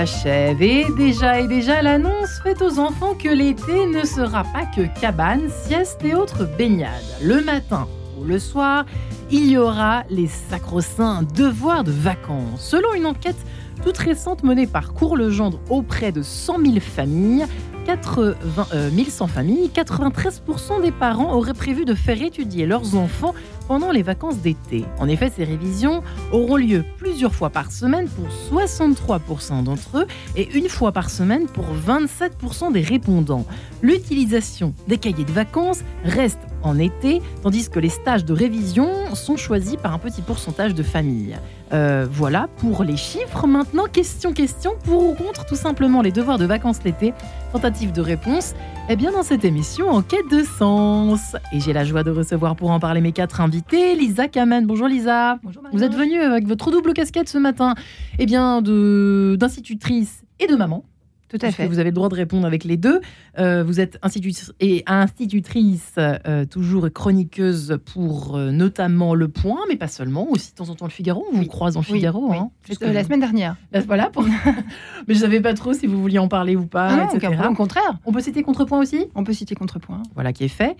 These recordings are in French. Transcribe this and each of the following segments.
et déjà et déjà l'annonce faite aux enfants que l'été ne sera pas que cabane, sieste et autres baignades. Le matin ou le soir, il y aura les sacro-saints devoirs de vacances. Selon une enquête toute récente menée par Cours-le-Gendre auprès de 100 000 familles, 80, 1100 familles, 93% des parents auraient prévu de faire étudier leurs enfants pendant les vacances d'été. En effet, ces révisions auront lieu plusieurs fois par semaine pour 63% d'entre eux et une fois par semaine pour 27% des répondants. L'utilisation des cahiers de vacances reste en été, tandis que les stages de révision sont choisis par un petit pourcentage de familles. Euh, voilà pour les chiffres. Maintenant, question, question, pour ou contre tout simplement les devoirs de vacances l'été Tentative de réponse Eh bien, dans cette émission, en quête de sens. Et j'ai la joie de recevoir pour en parler mes quatre invités. Lisa Kamen. Bonjour Lisa. Bonjour Vous êtes venue avec votre double casquette ce matin. Eh bien, d'institutrice et de maman. Tout à fait. Vous avez le droit de répondre avec les deux. Euh, vous êtes institutrice et institutrice, euh, toujours chroniqueuse pour euh, notamment Le Point, mais pas seulement, aussi de temps en temps Le Figaro. On vous croise Le Figaro. Hein, la semaine dernière. voilà. Pour... mais je savais pas trop si vous vouliez en parler ou pas, ah etc. au contraire. On peut citer Contrepoint aussi? On peut citer Contrepoint. Voilà qui est fait.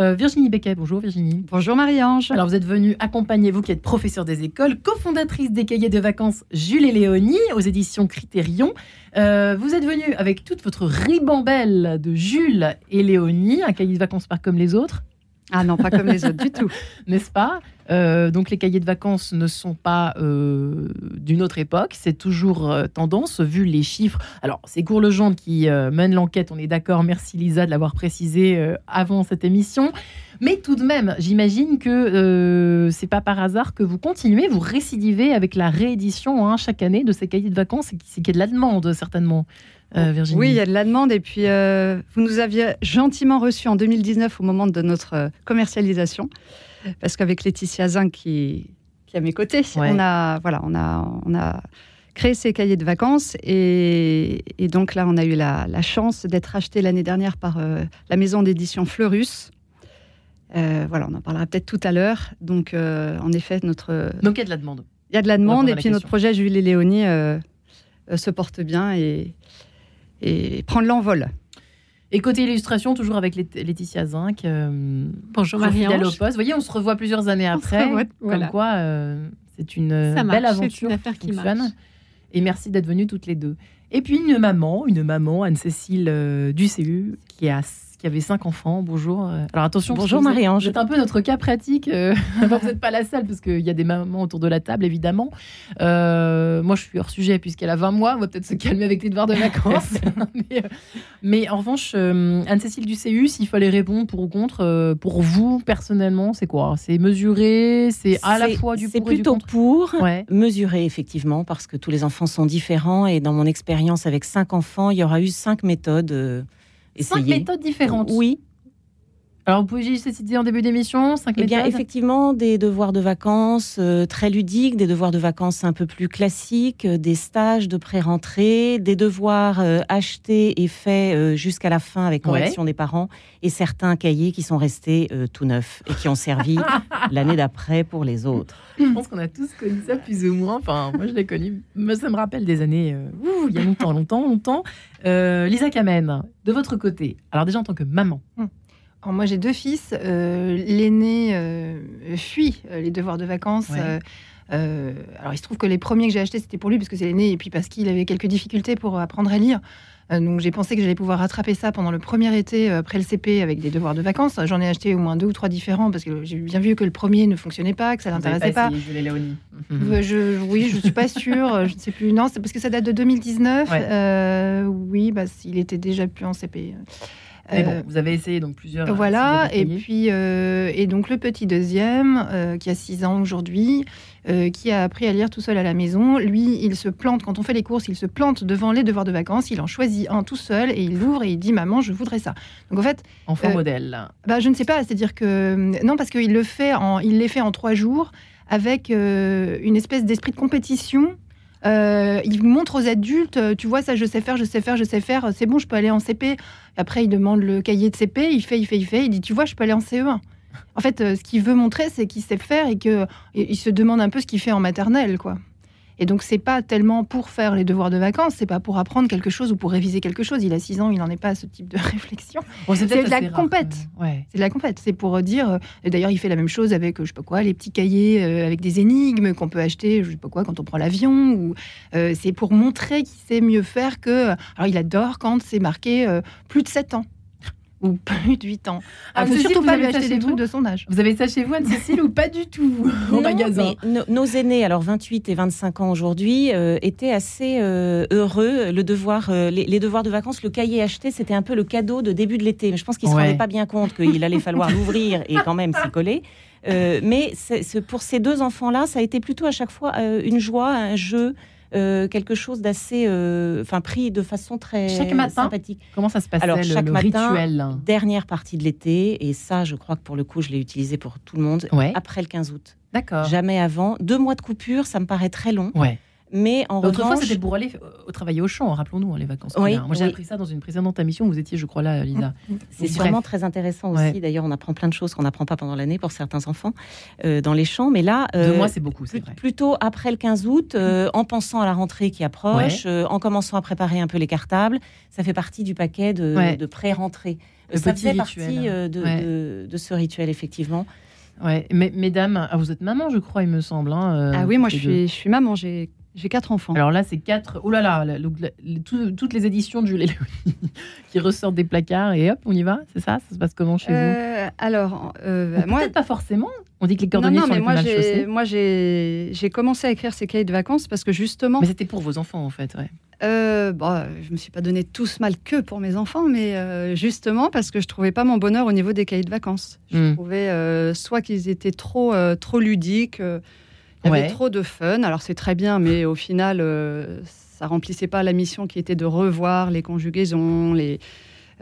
Euh, Virginie Becquet, bonjour Virginie. Bonjour Marie-Ange. Alors vous êtes venue accompagner, vous qui êtes professeur des écoles, cofondatrice des cahiers de vacances Jules et Léonie aux éditions Critérion. Euh, vous êtes venue avec toute votre ribambelle de Jules et Léonie, un cahier de vacances pas comme les autres. Ah non, pas comme les autres du tout. N'est-ce pas? Euh, Donc les cahiers de vacances ne sont pas euh, d'une autre époque, c'est toujours euh, tendance, vu les chiffres. Alors c'est Cours Legendre qui mène l'enquête, on est d'accord, merci Lisa de l'avoir précisé avant cette émission. Mais tout de même, j'imagine que c'est pas par hasard que vous continuez, vous récidivez avec la réédition hein, chaque année de ces cahiers de vacances, c'est qu'il y a de la demande certainement. Euh, oui, il y a de la demande. Et puis, euh, vous nous aviez gentiment reçus en 2019 au moment de notre euh, commercialisation. Parce qu'avec Laetitia Zin, qui, qui est à mes côtés, on, a, voilà, on, a, on a créé ces cahiers de vacances. Et, donc là, on a eu la, chance d'être acheté l'année dernière par la maison d'édition Fleurus. voilà, on en parlera peut-être tout à l'heure. Donc, en effet, notre. Donc, il y a de la demande. Il y a de la demande. Et puis, notre projet Jules et Léonie se porte bien. Et, et prendre l'envol. Et côté illustration, toujours avec Laetitia Zinc. Euh, Bonjour marie Vous voyez, on se revoit plusieurs années après. Comme quoi, euh, c'est une belle aventure. affaire qui marche. Et merci d'être venues toutes les deux. Et puis une maman, une maman, Anne-Cécile euh, Ducu, qui a qui avait cinq enfants. Bonjour. Euh, alors attention, bonjour Marie-Ange. C'est un peu notre cas pratique. Euh, vous n'êtes pas la seule parce qu'il y a des mamans autour de la table, évidemment. Euh, moi, je suis hors sujet puisqu'elle a 20 mois. On va peut-être se calmer avec les devoirs de vacances. mais, en revanche, Anne-Cécile du CU, s'il fallait répondre pour ou contre, pour vous personnellement, c'est quoi? C'est mesurer C'est à la fois du pour C'est plutôt pour mesurer, effectivement, parce que tous les enfants sont différents. Et dans mon expérience avec cinq enfants, il y aura eu cinq méthodes Cinq méthodes différentes. Oui. Alors, vous pouvez juste citer en début d'émission eh bien, effectivement, des devoirs de vacances euh, très ludiques, des devoirs de vacances un peu plus classiques, euh, des stages de pré-rentrée, des devoirs euh, achetés et faits jusqu'à la fin avec correction des parents, et certains cahiers qui sont restés tout neufs et qui ont servi l'année d'après pour les autres. Je pense qu'on a tous connu ça plus ou moins. Enfin, moi, je l'ai connu. Moi, ça me rappelle des années, il y a longtemps, longtemps, longtemps. Lisa Kamen, de votre côté, alors déjà en tant que maman, moi, j'ai deux fils. Euh, l'aîné euh, fuit euh, les devoirs de vacances. alors, il se trouve que les premiers que j'ai achetés, c'était pour lui, parce que c'est l'aîné, et puis parce qu'il avait quelques difficultés pour apprendre à lire. donc, j'ai pensé que j'allais pouvoir rattraper ça pendant le premier été après le CP avec des devoirs de vacances. J'en ai acheté au moins deux ou trois différents, parce que j'ai bien vu que le premier ne fonctionnait pas, que ça l'intéressait pas. pas. je, oui, je suis pas sûre. je ne sais plus. Non, c'est parce que ça date de 2019. oui, bah, il était déjà plus en CP. Mais bon, euh, vous avez essayé donc plusieurs. Voilà, et puis euh, et donc le petit deuxième euh, qui a 6 ans aujourd'hui, qui a appris à lire tout seul à la maison. Lui, il se plante quand on fait les courses, il se plante devant les devoirs de vacances. Il en choisit un tout seul et il l'ouvre et il dit maman, je voudrais ça. Donc en fait, enfant modèle. Bah je ne sais pas, c'est-à-dire que non parce qu'il le fait en, il les fait en trois jours avec une espèce d'esprit de compétition euh, il montre aux adultes, euh, tu vois, ça, je sais faire, je sais faire, je sais faire, c'est bon, je peux aller en CP. Après, il demande le cahier de CP, il fait, il fait, il fait, il dit, tu vois, je peux aller en CE1. En fait, euh, ce qu'il veut montrer, c'est qu'il sait faire et qu'il il se demande un peu ce qu'il fait en maternelle, quoi. Et donc, c'est pas tellement pour faire les devoirs de vacances, c'est pas pour apprendre quelque chose ou pour réviser quelque chose. Il a 6 ans, il n'en est pas à ce type de réflexion. c'est de la compète. C'est de la compète. C'est pour dire. Euh, d'ailleurs, il fait la même chose avec, je sais pas quoi, les petits cahiers euh, avec des énigmes qu'on peut acheter, je sais pas quoi, quand on prend l'avion. Ou euh, c'est pour montrer qu'il sait mieux faire que. Alors, il adore quand c'est marqué plus de 7 ans ou plus de 8 ans. Ah, faut surtout pas lui acheter des trucs de son âge. Vous avez ça chez vous, Anne-Cécile, ou pas du tout au magasin Nos aînés, alors 28 et 25 ans aujourd'hui, euh, étaient assez euh, heureux. Le devoir, euh, les, devoirs de vacances, le cahier acheté, c'était un peu le cadeau de début de l'été. Mais je pense qu'ils ne se rendaient pas bien compte qu'il allait falloir l'ouvrir et quand même s'y coller. mais pour ces deux enfants-là, ça a été plutôt à chaque fois une joie, un jeu. Euh, quelque chose d'assez, euh, enfin pris de façon très chaque matin, sympathique. Comment ça se passe Alors chaque le matin, rituel dernière partie de l'été, et ça, je crois que pour le coup, je l'ai utilisé pour tout le monde. Après le 15 août. D'accord. Jamais avant. Deux mois de coupure, ça me paraît très long. Ouais. Mais en Autrefois, c'était pour aller au travailler au champ, rappelons-nous, hein, les vacances. Moi, j'ai appris ça dans une précédente émission. Vous étiez, je crois, là, Lisa. C'est vraiment très intéressant aussi. D'ailleurs, on apprend plein de choses qu'on n'apprend pas pendant l'année pour certains enfants euh, dans les champs. Mais là, euh, moi, c'est beaucoup. Plus, plutôt après le 15 août, euh, en pensant à la rentrée qui approche, en commençant à préparer un peu les cartables, ça fait partie du paquet de, pré-rentrée. Ça fait partie de, de, ce rituel, effectivement. Ouais, mais, mesdames, ah, vous êtes maman, je crois, il me semble. Hein, ah oui, moi je suis, je suis maman. J'ai j'ai quatre enfants. Alors là, c'est quatre. Oh là là, toutes les éditions du Léonie qui ressortent des placards et hop, on y va. C'est ça Ça se passe comment chez vous? Euh, Alors, euh, moi, peut-être pas forcément. On dit que les cordonniers non, non, sont mais les moi, Moi, j'ai commencé à écrire ces cahiers de vacances parce que justement. Mais c'était pour vos enfants, en fait, ouais. Euh, bon, je me suis pas donné tout ce mal que pour mes enfants, mais euh, justement parce que je trouvais pas mon bonheur au niveau des cahiers de vacances. Je hmm. trouvais soit qu'ils étaient trop, trop ludiques il y avait trop de fun. Alors c'est très bien, mais au final, euh, ça remplissait pas la mission qui était de revoir les conjugaisons, les,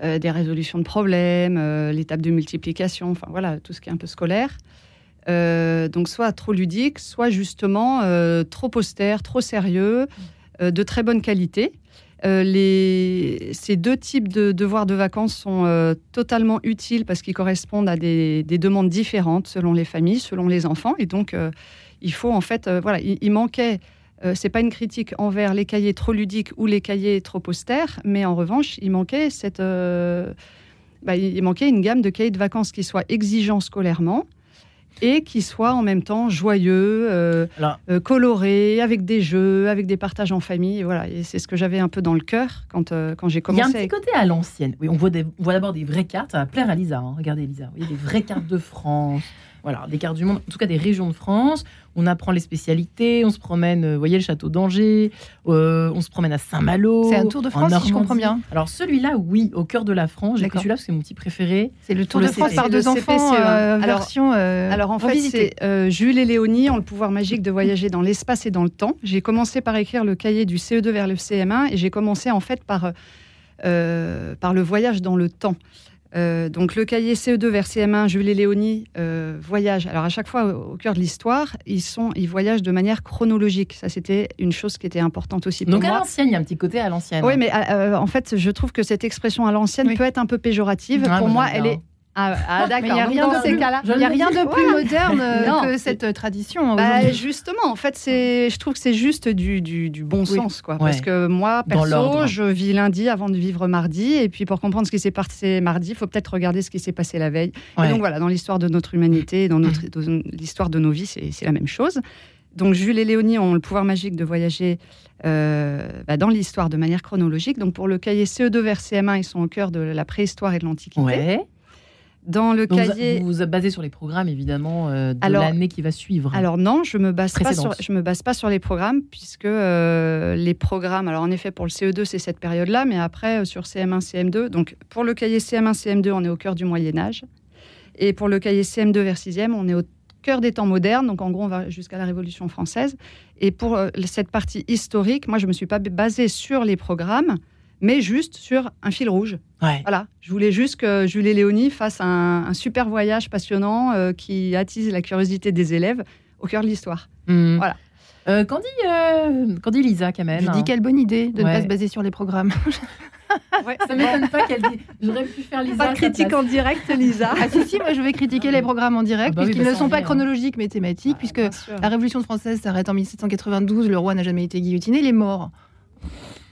euh, des résolutions de problèmes, euh, l'étape de multiplication, enfin voilà, tout ce qui est un peu scolaire. donc soit trop ludique, soit justement trop austère, trop sérieux, de très bonne qualité. les, ces deux types de devoirs de vacances sont totalement utiles parce qu'ils correspondent à des, des, demandes différentes selon les familles, selon les enfants. Et donc, il faut en fait, euh, voilà, il, manquait. Euh, c'est pas une critique envers les cahiers trop ludiques ou les cahiers trop austères, mais en revanche, il manquait cette, euh, bah, il manquait une gamme de cahiers de vacances qui soient exigeants scolairement et qui soient en même temps joyeux, colorés, avec des jeux, avec des partages en famille. Voilà, et c'est ce que j'avais un peu dans le cœur quand, quand j'ai commencé. Il y a un petit côté à l'ancienne. Oui, on voit, d'abord des vraies cartes. Ça va plaire à Lisa. Hein. Regardez Lisa, vous voyez des vraies cartes de France. Voilà, des cartes du monde, en tout cas des régions de France. On apprend les spécialités, on se promène, vous voyez, le château d'Angers, euh, on se promène à Saint-Malo. C'est un tour de France, si je comprends bien. Alors celui-là, oui, au cœur de la France. J'ai pris celui-là parce que c'est mon petit préféré. C'est le tour de France par deux enfants, euh, alors, version. Euh, alors en fait, c'est Jules et Léonie ont le pouvoir magique de voyager dans l'espace et dans le temps. J'ai commencé par écrire le cahier du CE2 vers le CM1 et j'ai commencé en fait par, par le voyage dans le temps. Euh, donc le cahier CE2 vers CM1, Jules et Léonie euh, voyagent. Alors à chaque fois au, cœur de l'histoire, ils sont, ils voyagent de manière chronologique. Ça c'était une chose qui était importante aussi pour donc moi. Donc à l'ancienne, il y a un petit côté à l'ancienne. Oui, mais euh, en fait, je trouve que cette expression à l'ancienne peut être un peu péjorative. pour moi, elle est ah, ah d'accord. Il n'y a rien de ces cas-là. Il a rien de plus moderne que cette tradition. Bah, justement, en fait, c'est, je trouve que c'est juste du, du, bon sens, quoi. Parce que moi, perso, je vis lundi avant de vivre mardi, et puis pour comprendre ce qui s'est passé mardi, il faut peut-être regarder ce qui s'est passé la veille. Et donc voilà, dans l'histoire de notre humanité, dans notre, l'histoire de nos vies, c'est, la même chose. Donc Jules et Léonie ont le pouvoir magique de voyager euh, bah, dans l'histoire de manière chronologique. Donc pour le cahier CE2 vers CM1, ils sont au cœur de la préhistoire et de l'Antiquité. Dans le cahier. Vous vous basez sur les programmes, évidemment, euh, de l'année qui va suivre. Alors non, je me base pas sur, je me base pas sur les programmes, puisque euh, les programmes. Alors en effet, pour le CE2, c'est cette période-là, mais après, euh, sur CM1, CM2. Donc pour le cahier CM1, CM2, on est au cœur du Moyen-Âge. Et pour le cahier CM2 vers 6e, on est au cœur des temps modernes. Donc en gros, on va jusqu'à la Révolution française. Et pour cette partie historique, moi, je me suis pas basée sur les programmes mais juste sur un fil rouge. Voilà, je voulais juste que Jules et Léonie fassent un, super voyage passionnant euh, qui attise la curiosité des élèves au cœur de l'histoire. Hmm. Voilà. Euh, qu'en dit, euh, dit, Lisa Kamen Je dis quelle bonne idée de ne pas se baser sur les programmes. Ça m'étonne pas qu'elle dise. J'aurais pu faire Lisa. Pas de critique en direct, Lisa. Ah si, si, moi je vais critiquer les programmes en direct, Ah bah oui, puisqu'ils bah ne sont on pas hein. chronologiques mais thématiques, Ah, puisque la Révolution française s'arrête en 1792, le roi n'a jamais été guillotiné, il est mort.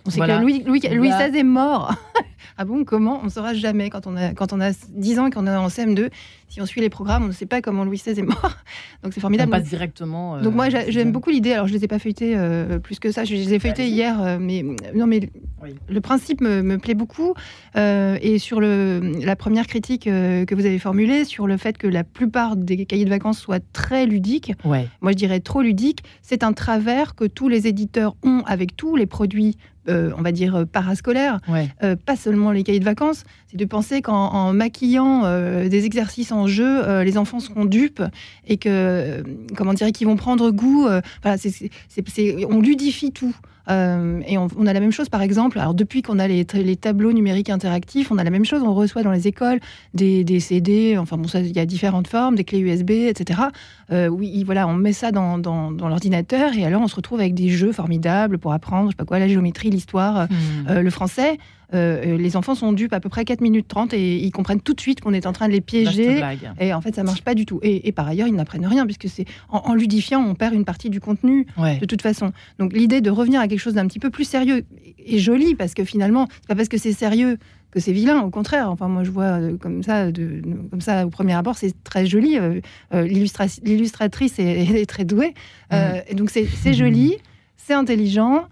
On sait Voilà. que Louis, Louis, Louis Voilà. XVI est mort. ah bon, comment On ne saura jamais quand on a, quand on a 10 ans et qu'on est en CM2. Si on suit les programmes, on ne sait pas comment Louis XVI est mort. Donc c'est On formidable. passe directement. euh, Donc moi j'aime beaucoup l'idée. Alors je les ai pas feuilletés euh, plus que ça. Je les ai feuilletés Allez-y. hier, euh, mais non mais Oui. le principe me, me plaît beaucoup. Et sur le la première critique que vous avez formulée sur le fait que la plupart des cahiers de vacances soient très ludiques, Ouais. moi je dirais trop ludiques, c'est un travers que tous les éditeurs ont avec tous les produits. Euh, on va dire euh, parascolaires, Ouais. euh, pas seulement les cahiers de vacances, c'est de penser qu'en en maquillant euh, des exercices en jeu, les enfants seront dupes et que, comment dire, qu'ils vont prendre goût. on ludifie tout. Euh, et on, on a la même chose, par exemple, alors depuis qu'on a les, tableaux numériques interactifs, on a la même chose, on reçoit dans les écoles des, des CD, enfin bon, ça, il y a différentes formes, des clés USB, etc. Euh, oui, voilà, on met ça dans, dans, dans l'ordinateur et alors on se retrouve avec des jeux formidables pour apprendre, je sais pas quoi, la géométrie, l'histoire, Hmm. euh, le français, euh, les enfants sont dupes à peu près 4 minutes 30 et ils comprennent tout de suite qu'on est en train de les piéger. blague. Et en fait, ça marche pas du tout. Et, et par ailleurs, ils n'apprennent rien, puisque c'est en, en ludifiant, on perd une partie du contenu Ouais. de toute façon. Donc l'idée de revenir à quelque chose d'un petit peu plus sérieux est jolie, parce que finalement, c'est pas parce que c'est sérieux que c'est vilain. Au contraire, enfin moi je vois euh, comme ça, de, comme ça au premier abord, c'est très joli. Euh, l'illustra- L'illustratrice est, est très douée, Euh, et donc c'est joli, c'est intelligent.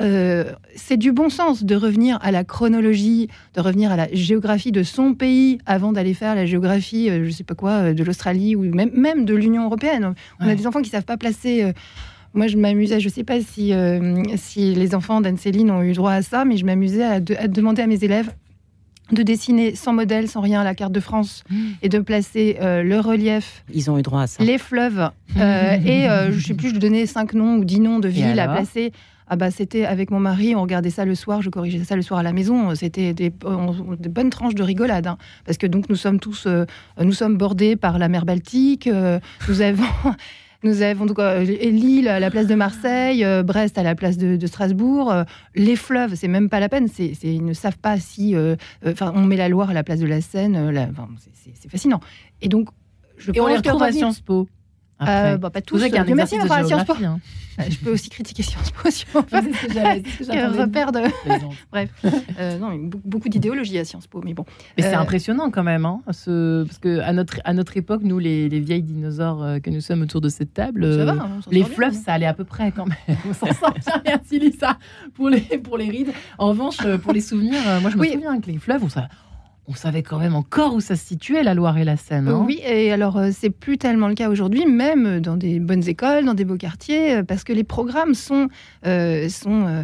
Euh, c'est du bon sens de revenir à la chronologie, de revenir à la géographie de son pays avant d'aller faire la géographie, euh, je sais pas quoi, euh, de l'Australie ou même, même de l'Union européenne. On a des enfants qui savent pas placer. euh, moi, je m'amusais, je sais pas si, euh, si les enfants d'Anne-Céline ont eu droit à ça, mais je m'amusais à, de- à demander à mes élèves de dessiner sans modèle, sans rien, la carte de France Mmh. et de placer euh, le relief, Ils ont eu droit à ça. les fleuves euh, et euh, je sais plus, je donnais cinq noms ou dix noms de villes à placer. Ah bah c'était avec mon mari, on regardait ça le soir, je corrigeais ça le soir à la maison. C'était des, on- des bonnes tranches de rigolade, hein. parce que donc nous sommes tous, euh, nous sommes bordés par la mer Baltique. euh, nous avons, nous avons donc euh, Lille à la place de Marseille, euh, Brest à la place de, de Strasbourg. euh, les fleuves, c'est même pas la peine. C'est, c'est- ils ne savent pas si, enfin, on met la Loire à la place de la Seine. la- c'est, fascinant. Et donc, je Et on les retrouve à Sciences Po. Euh, bah, pas Vous tous. savez qu'il y a un Dieu merci, exercice de enfin, Sciences Po. hein. Je peux aussi critiquer Sciences Po si on veut. Repère de. Plaisante. Euh, non, beaucoup d'idéologie à Sciences Po, mais bon. Mais c'est Euh, impressionnant quand même, hein, ce... parce que à notre, à notre époque, nous, les, les vieilles dinosaures euh, que nous sommes autour de cette table, Ça euh, va, hein, les bien, fleuves, ça allait à peu près quand même. On s'en sort bien, merci Lisa, pour les, pour les rides. En revanche, pour les souvenirs, moi je me Oui. souviens que les fleuves, on, sa- on savait quand même encore où ça se situait, la Loire et la Seine. hein. Oui, et alors euh, c'est plus tellement le cas aujourd'hui, même dans des bonnes écoles, dans des beaux quartiers, euh, parce que les programmes sont, euh, sont euh,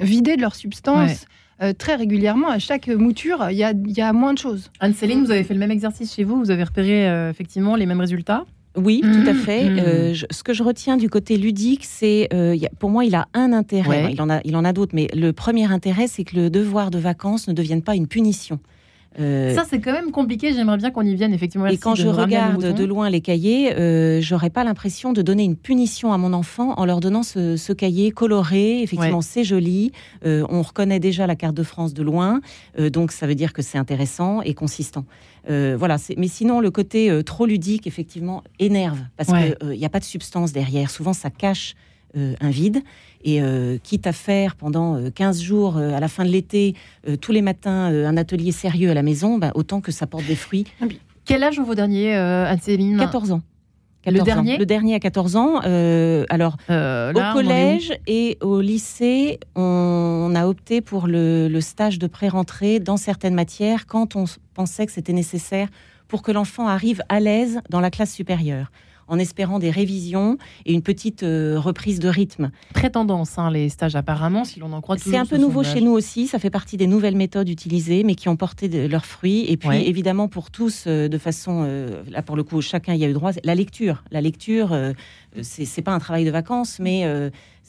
vidés de leur substance. euh, très régulièrement, à chaque mouture, il y a, il y a moins de choses. Anne-Céline, vous avez fait le même exercice chez vous, vous avez repéré euh, effectivement les mêmes résultats? Oui, Mmh. tout à fait. Mmh. Euh, je- ce que je retiens du côté ludique, c'est, euh, pour moi, il a un intérêt. Ouais. Il en a, il en a d'autres, mais le premier intérêt, c'est que le devoir de vacances ne devienne pas une punition. Euh, Ça, c'est quand même compliqué, j'aimerais bien qu'on y vienne effectivement. et quand je regarde de loin les cahiers, euh, j'aurais pas l'impression de donner une punition à mon enfant en leur donnant ce, ce cahier coloré. Effectivement, c'est joli. Euh, on reconnaît déjà la carte de France de loin, euh, donc ça veut dire que c'est intéressant et consistant. Voilà. Mais sinon, le côté trop ludique, effectivement, énerve parce Ouais. qu'il n'y a pas de substance derrière. Souvent, ça cache un vide. Et euh, quitte à faire pendant euh, 15 jours euh, à la fin de l'été, euh, tous les matins, euh, un atelier sérieux à la maison, bah, autant que ça porte des fruits. Quel âge ont vos derniers, euh, Anne-Céline? 14 ans. Le 14 ans. dernier? Le dernier à 14 ans. Euh, alors, Euh, là, au collège et au lycée, on a opté pour le, le stage de pré-rentrée dans certaines matières quand on pensait que c'était nécessaire pour que l'enfant arrive à l'aise dans la classe supérieure, en espérant des révisions et une petite euh, reprise de rythme. Très tendance, hein, les stages apparemment, si l'on en croit. C'est un peu nouveau sondage. chez nous aussi, ça fait partie des nouvelles méthodes utilisées, mais qui ont porté de- leurs fruits. Et puis, Ouais. évidemment, pour tous, euh, de façon, euh, là pour le coup, chacun y a eu droit, la lecture. La lecture, c'est pas un travail de vacances, mais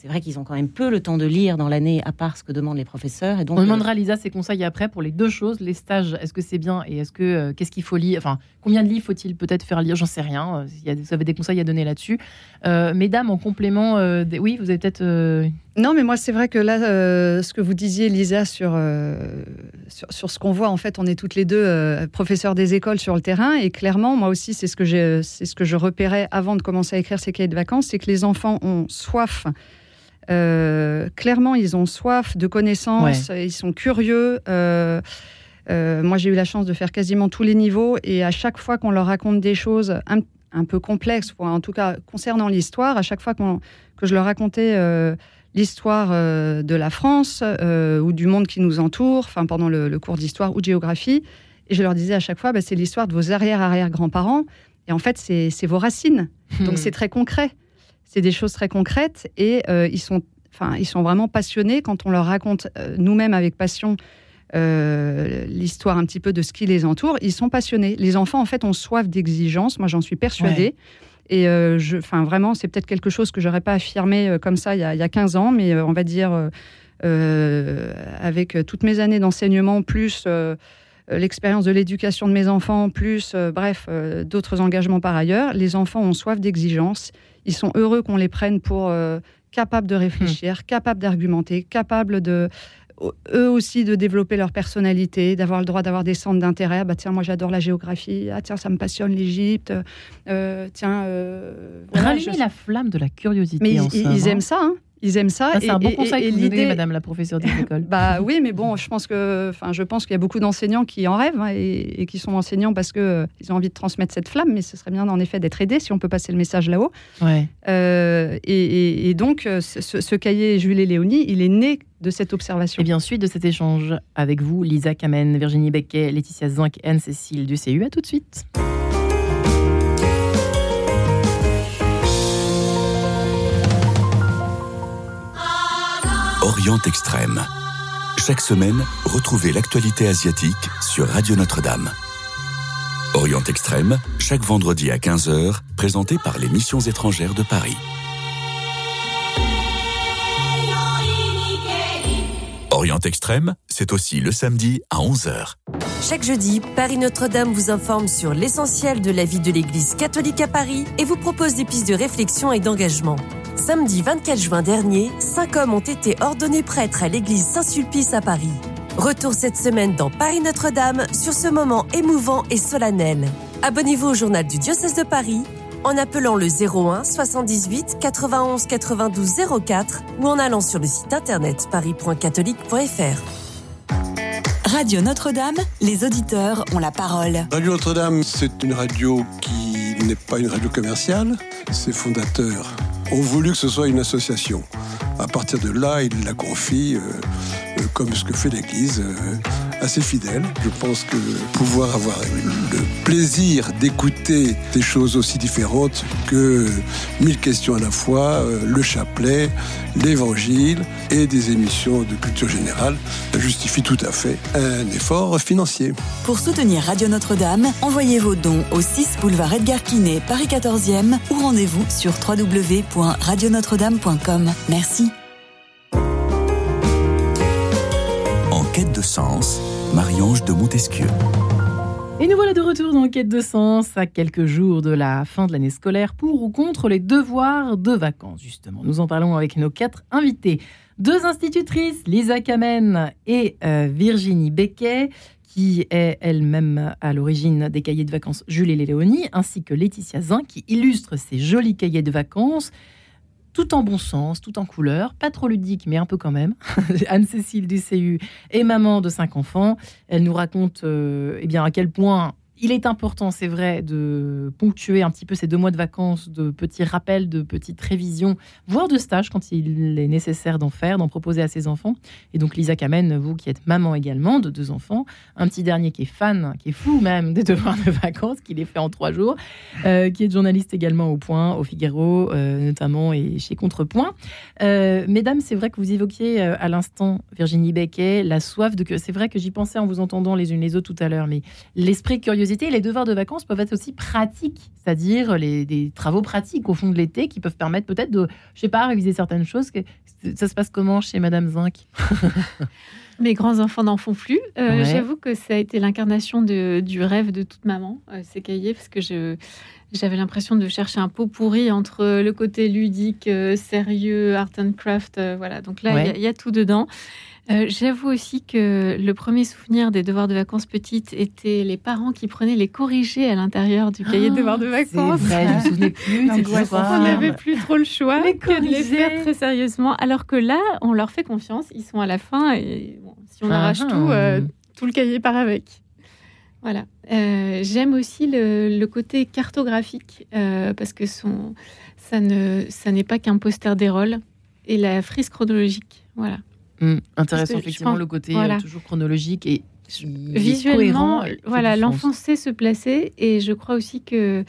c'est vrai qu'ils ont quand même peu le temps de lire dans l'année, à part ce que demandent les professeurs. Et donc, On euh, demandera à Lisa ses conseils après pour les deux choses, les stages, est-ce que c'est bien et est-ce que euh, qu'est-ce qu'il faut lire? Enfin, combien de livres faut-il peut-être faire lire? J'en sais rien. euh, Il y a, vous avez des conseils à donner là-dessus. Euh, mesdames, en complément, euh, des- oui, vous avez peut-être euh, Non, mais moi, c'est vrai que là, euh, ce que vous disiez, Lisa, sur, sur, ce qu'on voit, en fait, on est toutes les deux professeurs des écoles sur le terrain. Et clairement, moi aussi, c'est ce, que c'est ce que je repérais avant de commencer à écrire ces cahiers de vacances c'est que les enfants ont soif. Clairement, ils ont soif de connaissances, ils sont curieux. moi, j'ai eu la chance de faire quasiment tous les niveaux. Et à chaque fois qu'on leur raconte des choses un, un peu complexe, en tout cas concernant l'histoire. À chaque fois que je leur racontais euh, l'histoire euh, de la France euh, ou du monde qui nous entoure, enfin pendant le, cours d'histoire ou de géographie, et je leur disais à chaque fois, bah, c'est l'histoire de vos arrière-arrière-grands-parents, et en fait c'est vos racines. Donc hmm. c'est très concret, c'est des choses très concrètes, et ils sont, enfin ils sont vraiment passionnés quand on leur raconte nous-mêmes avec passion euh, l'histoire un petit peu de ce qui les entoure. Ils sont passionnés. Les enfants, en fait, ont soif d'exigence. Moi, j'en suis persuadée. Et euh, je, enfin, vraiment, c'est peut-être quelque chose que j'aurais pas affirmé euh, comme ça il y, a, il y a 15 ans, mais on va dire avec toutes mes années d'enseignement, plus l'expérience de l'éducation de mes enfants, plus, bref, d'autres engagements par ailleurs, les enfants ont soif d'exigence. Ils sont heureux qu'on les prenne pour capables de réfléchir, hmm. capables d'argumenter, capables de eux aussi de développer leur personnalité, d'avoir le droit d'avoir des centres d'intérêt. Ah bah tiens, moi j'adore la géographie. Ah tiens, ça me passionne l'Égypte. Euh, tiens, euh, rallumer la flamme de la curiosité. Mais ils, aiment ça. Hein. Ils aiment ça. c'est un bon conseil que vous Madame la professeure des écoles. bah oui, mais bon, je pense que, enfin, je pense qu'il y a beaucoup d'enseignants qui en rêvent hein, et, qui sont enseignants parce que euh, ils ont envie de transmettre cette flamme. Mais ce serait bien en effet d'être aidé si on peut passer le message là-haut. Ouais. Euh, et, donc, euh, ce, cahier Jules et Léonie, il est né de cette observation. Et bien suite de cet échange avec vous, Lisa Kamen, Virginie Becquet, Laetitia Zinc, Anne-Cécile du CU. À tout de suite. Orient Extrême. Chaque semaine, retrouvez l'actualité asiatique sur Radio Notre-Dame. Orient Extrême, chaque vendredi à 15h, présenté par les missions étrangères de Paris. Orient Extrême, c'est aussi le samedi à 11h. Chaque jeudi, Paris Notre-Dame vous informe sur l'essentiel de la vie de l'Église catholique à Paris et vous propose des pistes de réflexion et d'engagement. Samedi 24 juin dernier, cinq hommes ont été ordonnés prêtres à l'église Saint-Sulpice à Paris. Retour cette semaine dans Paris Notre-Dame sur ce moment émouvant et solennel. Abonnez-vous au journal du diocèse de Paris en appelant le 01 78 91 92 04 ou en allant sur le site internet paris.catholique.fr. Radio Notre-Dame, les auditeurs ont la parole. Radio Notre-Dame, c'est une radio qui n'est pas une radio commerciale. Ses fondateurs ont voulu que ce soit une association. À partir de là, ils la confient, euh, euh, comme ce que fait l'Église, euh, assez fidèle. Je pense que pouvoir avoir le plaisir d'écouter des choses aussi différentes que mille questions à la fois, le chapelet, l'évangile et des émissions de culture générale, ça justifie tout à fait un effort financier. Pour soutenir Radio Notre-Dame, envoyez vos dons au 6 boulevard Edgar Quinet, Paris 14e ou rendez-vous sur www.radionotre-dame.com. Merci. En quête de sens, Marie-Ange de Montesquieu. Et nous voilà de retour dans Quête de sens à quelques jours de la fin de l'année scolaire pour ou contre les devoirs de vacances, justement. Nous en parlons avec nos quatre invités. Deux institutrices, Lisa Kamen et euh, Virginie Becquet, qui est elle-même à l'origine des cahiers de vacances Jules et Léonie, ainsi que Laetitia Zin, qui illustre ces jolis cahiers de vacances tout en bon sens, tout en couleur, pas trop ludique, mais un peu quand même. Anne-Cécile du CU est maman de cinq enfants. Elle nous raconte euh, eh bien, à quel point il est important, c'est vrai, de ponctuer un petit peu ces deux mois de vacances, de petits rappels, de petites révisions, voire de stages quand il est nécessaire d'en faire, d'en proposer à ses enfants. Et donc Lisa Kamen, vous qui êtes maman également de deux enfants, un petit dernier qui est fan, qui est fou même des devoirs de vacances, qui les fait en trois jours, euh, qui est journaliste également au Point, au Figaro euh, notamment et chez Contrepoint. Euh, mesdames, c'est vrai que vous évoquiez à l'instant Virginie Becquet la soif de que c'est vrai que j'y pensais en vous entendant les unes les autres tout à l'heure, mais l'esprit curieux curiosité. Les devoirs de vacances peuvent être aussi pratiques, c'est-à-dire les, des travaux pratiques au fond de l'été qui peuvent permettre peut-être de, je sais pas, réviser certaines choses. Ça se passe comment chez Madame Zinc? Mes grands-enfants n'en font plus. Euh, j'avoue que ça a été l'incarnation du rêve de toute maman, euh, ces cahiers, parce que j'avais l'impression de chercher un pot pourri entre le côté ludique, euh, sérieux, art and craft. voilà, donc là, il y, a tout dedans. J'avoue aussi que le premier souvenir des devoirs de vacances petites était les parents qui prenaient les corrigés à l'intérieur du cahier de devoirs de vacances. C'est vrai, je me souvenais plus. on n'avait plus trop le choix que de les faire très sérieusement. Alors que là, on leur fait confiance. Ils sont à la fin et si on arrache ah, tout, euh, tout le cahier part avec. Voilà. Euh, j'aime aussi le, côté cartographique euh, parce que son, ça ne, ça n'est pas qu'un poster des rôles et la frise chronologique. Voilà. Hum, intéressant effectivement le côté toujours chronologique et visuellement. Voilà, l'enfant sait se placer et je crois aussi que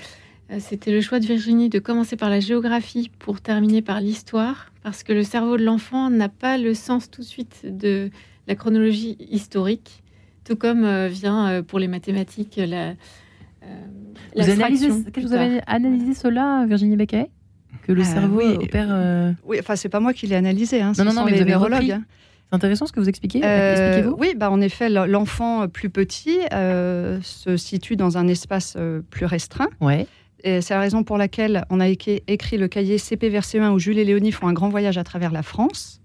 c'était le choix de Virginie de commencer par la géographie pour terminer par l'histoire parce que le cerveau de l'enfant n'a pas le sens tout de suite de la chronologie historique, tout comme euh, vient euh, pour les mathématiques la, euh, vous, analysez, vous avez analysé cela, Virginie Becquet? Que le cerveau opère. Oui, enfin, c'est pas moi qui l'ai analysé, hein, non, non, non, mais les neurologues. Hein. C'est intéressant ce que vous expliquez. oui, bah, en effet, l'enfant plus petit se situe dans un espace plus restreint. Ouais. Et c'est la raison pour laquelle on a écrit le cahier CP vers CE1 où Jules et Léonie font un grand voyage à travers la France.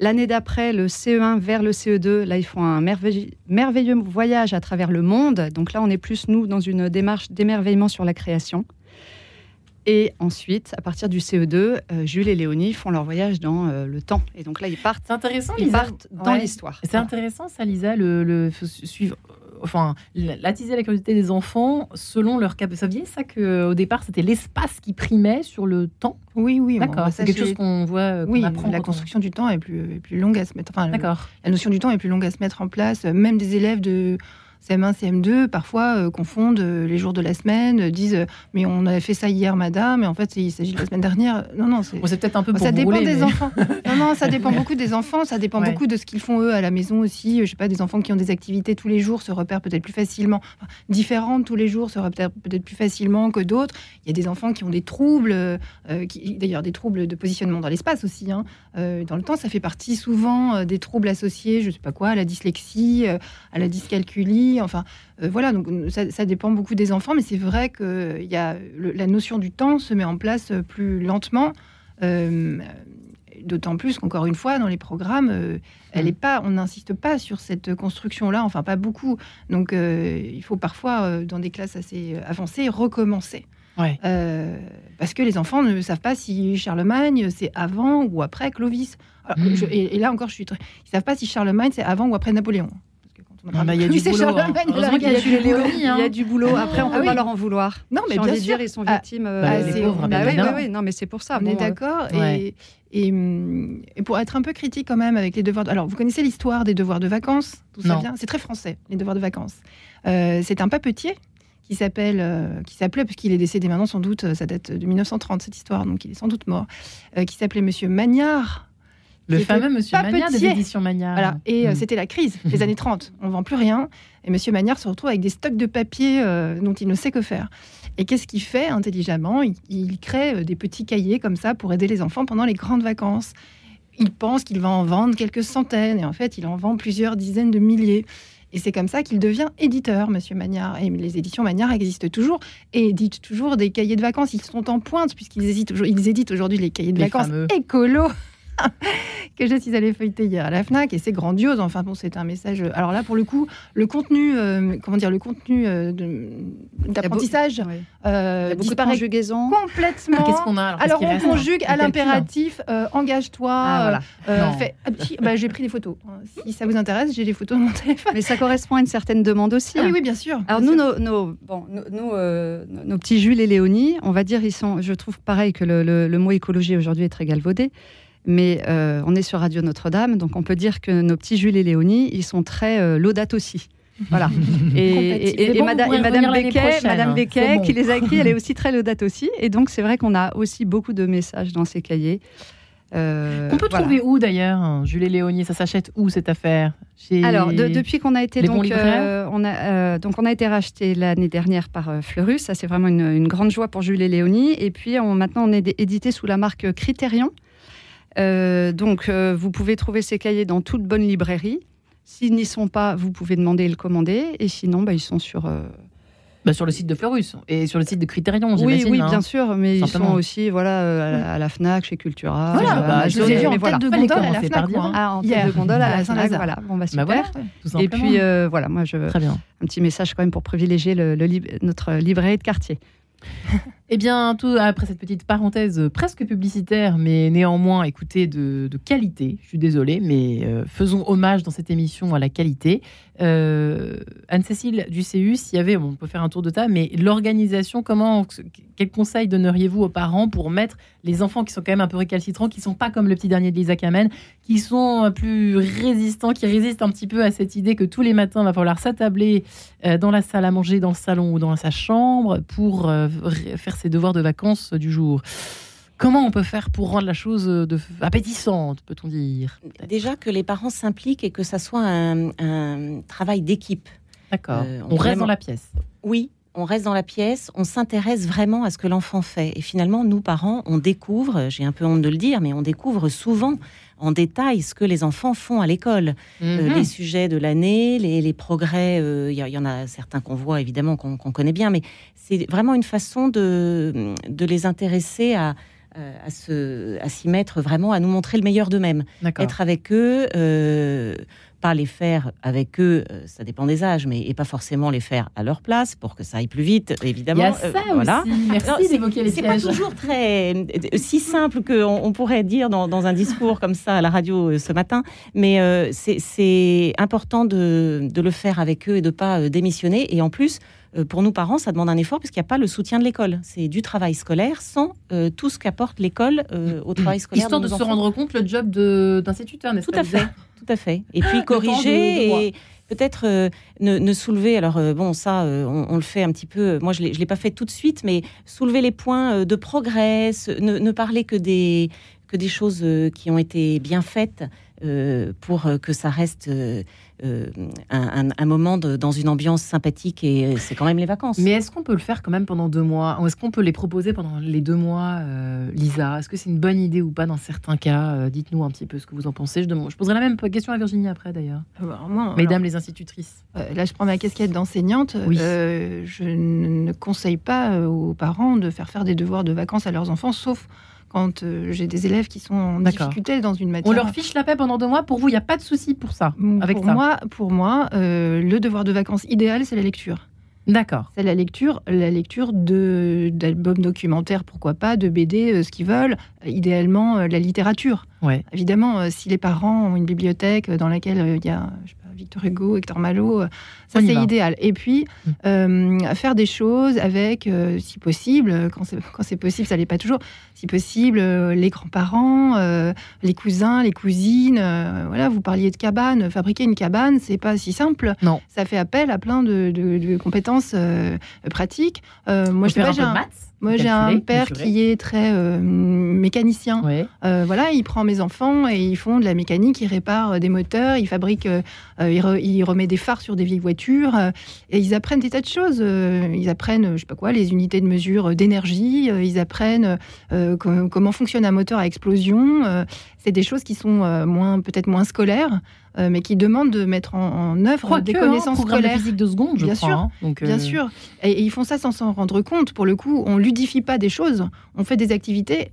L'année d'après, le CE1 vers le CE2, là, ils font un merveilleux, voyage à travers le monde. Donc là, on est plus, nous, dans une démarche d'émerveillement sur la création. Et ensuite, à partir du CE2, euh, Jules et Léonie font leur voyage dans euh, le temps. Et donc là, ils partent, intéressant, ils partent dans l'histoire. C'est intéressant, ça, Lisa, le, le suivre enfin, l'attiser la curiosité des enfants selon leur cap. Ça vient ça qu'au départ, c'était l'espace qui primait sur le temps? Oui, oui. D'accord, c'est quelque chose qu'on voit. Euh, oui, la construction du temps est plus, plus longue à se mettre. Enfin, D'accord. La notion du temps est plus longue à se mettre en place. Même des élèves de CM1, CM2, parfois euh, confondent euh, les jours de la semaine, euh, disent mais on avait fait ça hier, madame, et en fait il s'agit de la semaine dernière. Non, non, c'est peut-être un peu pour Ça dépend des enfants. non, non, ça dépend beaucoup des enfants, ça dépend beaucoup de ce qu'ils font eux à la maison aussi. Je sais pas, des enfants qui ont des activités tous les jours se repèrent peut-être plus facilement, différentes tous les jours se repèrent peut-être plus facilement que d'autres. Il y a des enfants qui ont des troubles, d'ailleurs des troubles de positionnement dans l'espace aussi. Hein. dans le temps, ça fait partie souvent des troubles associés, je sais pas quoi, à la dyslexie, à la dyscalculie Enfin, euh, voilà, donc ça, dépend beaucoup des enfants, mais c'est vrai que y a la notion du temps se met en place plus lentement. Euh, d'autant plus qu'encore une fois, dans les programmes, elle mm. est pas, on n'insiste pas sur cette construction-là, enfin pas beaucoup. Donc euh, il faut parfois, dans des classes assez avancées, recommencer. parce que les enfants ne savent pas si Charlemagne c'est avant ou après Clovis. Mm. et, là encore, je suis très... ils savent pas si Charlemagne c'est avant ou après Napoléon. Il y a du boulot. Il y a du boulot. Après, on ne peut pas leur en vouloir. Non, mais bien sûr. ils sont victimes. Euh, non, mais c'est pour ça. On est d'accord. Et, et, pour être un peu critique quand même avec les devoirs. Alors, vous connaissez l'histoire des devoirs de vacances? Tout ça bien C'est très français, les devoirs de vacances. Euh, c'est un papetier qui s'appelle, euh, qui s'appelait, parce qu'il est décédé maintenant sans doute, ça date de 1930 cette histoire, donc il est sans doute mort, qui s'appelait Monsieur Magnard le fameux Monsieur Magnard des éditions Magnard. Voilà. Et euh, hmm. c'était la crise, les années 30. On vend plus rien. Et Monsieur Magnard se retrouve avec des stocks de papier euh, dont il ne sait que faire. Et qu'est-ce qu'il fait intelligemment? Il, crée euh, des petits cahiers comme ça pour aider les enfants pendant les grandes vacances. Il pense qu'il va en vendre quelques centaines. Et en fait, il en vend plusieurs dizaines de milliers. Et c'est comme ça qu'il devient éditeur, Monsieur Magnard. Et les éditions Magnard existent toujours et éditent toujours des cahiers de vacances. Ils sont en pointe puisqu'ils éditent aujourd'hui les cahiers de vacances écolos. que je suis allée feuilleter hier à la Fnac et c'est grandiose. Enfin bon, c'est un message. Euh, alors là, pour le coup, le contenu, euh, comment dire, le contenu euh, d'apprentissage, euh, de conjugaison. complètement. Qu'est-ce qu'on a Alors, on conjugue à l'impératif engage-toi. Ah, bah, j'ai pris des photos. Si ça vous intéresse, j'ai des photos de mon téléphone. Mais ça correspond à une certaine demande aussi. Ah oui, hein. oui, bien sûr. Alors nous, Nos, bon, nous, nos petits Jules et Léonie, on va dire, ils sont. Je trouve pareil que le, le mot écologie aujourd'hui est très galvaudé. Mais euh, on est sur Radio Notre-Dame, donc on peut dire que nos petits Jules et Léonie, ils sont très euh, laudates aussi. Voilà. Et, Madame, Becquet, Madame hein. Becquet qui les a écrits, elle est aussi très laudate aussi. Et donc c'est vrai qu'on a aussi beaucoup de messages dans ces cahiers. Euh, On peut trouver où d'ailleurs, hein, Julie Léonier Ça s'achète où cette affaire? Alors, depuis qu'on a été donc, euh, on a euh, donc on a été racheté l'année dernière par Fleurus. Ça c'est vraiment une, grande joie pour Julie Léonie. Et puis on, maintenant on est édité sous la marque Critérion. Donc vous pouvez trouver ces cahiers dans toute bonne librairie. S'ils n'y sont pas, vous pouvez demander et le commander. Et sinon, bah, ils sont sur bah, sur le site de Fleurus et sur le site de Critérion, Oui, oui, hein. bien sûr, mais ils sont aussi voilà, euh, à, la, FNAC, chez Cultura. Voilà, euh, bah, je vous ai vu en tête de gondole à la FNAC. Hein. Ah, en tête de gondole à la FNAC, voilà. Bon, bah, super. Bah et puis, euh, voilà, moi, je... Très bien. un petit message quand même pour privilégier le, notre librairie de quartier. Eh bien, tout, après cette petite parenthèse presque publicitaire, mais néanmoins, écoutez, de, qualité, je suis désolée, mais euh, faisons hommage dans cette émission à la qualité. Euh, Anne-Cécile du CU, s'il y avait, on peut faire un tour de table, mais l'organisation, comment, quel conseil donneriez-vous aux parents pour mettre les enfants qui sont quand même un peu récalcitrants, qui sont pas comme le petit dernier de Lisa Kamen, qui sont plus résistants, qui résistent un petit peu à cette idée que tous les matins, il va falloir s'attabler euh, dans la salle à manger, dans le salon ou dans sa chambre pour faire ses devoirs de vacances du jour. Comment on peut faire pour rendre la chose de, appétissante, peut-on dire? Déjà que les parents s'impliquent et que ça soit un, travail d'équipe. D'accord. Euh, on, reste dans la pièce. Oui, on reste dans la pièce, on s'intéresse vraiment à ce que l'enfant fait. Et finalement, nous, parents, on découvre, j'ai un peu honte de le dire, mais on découvre souvent en détail ce que les enfants font à l'école. Euh, mhm. les sujets de l'année, les, progrès, il euh, y, en a certains qu'on voit évidemment, qu'on connaît bien, mais c'est vraiment une façon de, de les intéresser à, à s'y mettre vraiment, à nous montrer le meilleur d'eux-mêmes. Être avec eux, euh, pas les faire avec eux, euh, ça dépend des âges, mais et pas forcément les faire à leur place pour que ça aille plus vite, évidemment. Il y a ça euh, voilà. Merci d'évoquer les C'est pas toujours très euh, si simple qu'on on pourrait dire dans, dans, un discours comme ça à la radio ce matin, mais c'est important de, de, le faire avec eux et de pas démissionner. Et en plus, pour nous parents, ça demande un effort parce qu'il n'y a pas le soutien de l'école. C'est du travail scolaire sans tout ce qu'apporte l'école au travail scolaire. Histoire de, se rendre compte le job d'instituteur, n'est-ce pas Tout à fait tout à fait. Et puis corriger et peut-être euh, ne, soulever. Alors euh, bon, ça, euh, on, le fait un petit peu. Moi, je ne l'ai pas fait tout de suite, mais soulever les points de progrès, ne, parler que des que des choses qui ont été bien faites pour que ça reste euh, un, moment dans une ambiance sympathique et c'est quand même les vacances. Mais est-ce qu'on peut le faire quand même pendant deux mois? Est-ce qu'on peut les proposer pendant les deux mois, euh, Lisa? Est-ce que c'est une bonne idée ou pas dans certains cas? Euh, Dites-nous un petit peu ce que vous en pensez. Je, je poserai la même question à Virginie après d'ailleurs. Mesdames les institutrices. là, je prends ma casquette d'enseignante. je ne conseille pas aux parents de faire faire des devoirs de vacances à leurs enfants, sauf quand euh, j'ai des élèves qui sont en difficulté dans une matière. On leur fiche la paix pendant deux mois. Pour vous, il n'y a pas de souci pour ça. Avec pour moi, pour moi, euh, le devoir de vacances idéal, c'est la lecture. D'accord. C'est la lecture, la lecture de d'albums documentaires, pourquoi pas, de BD, euh, ce qu'ils veulent. idéalement, la littérature. Ouais. Évidemment, si les parents ont une bibliothèque dans laquelle il y a Victor Hugo, Hector Malot, euh, ça c'est idéal. Et puis, mm. euh, faire des choses avec, euh, si possible, quand c'est possible, ça n'est pas toujours, si possible, les grands-parents, les cousins, les cousines. voilà, vous parliez de cabane. Fabriquer une cabane, c'est pas si simple. Non. Ça fait appel à plein de, compétences pratiques. moi, je sais pas, j'ai un... Moi, j'ai un père qui est très euh, mécanicien. Euh, voilà, il prend mes enfants et ils font de la mécanique, ils réparent euh, des moteurs, ils fabriquent, il, remet des phares sur des vieilles voitures et ils apprennent des tas de choses. ils apprennent, je sais pas quoi, les unités de mesure d'énergie. ils apprennent comment fonctionne un moteur à explosion. c'est des choses qui sont moins, peut-être moins scolaires. Euh, mais qui demandent de mettre en, œuvre des hein, connaissances scolaires. De physique de seconde, je bien crois, sûr, hein. Donc, bien euh, sûr. Et, ils font ça sans s'en rendre compte. Pour le coup, on ludifie pas des choses. On fait des activités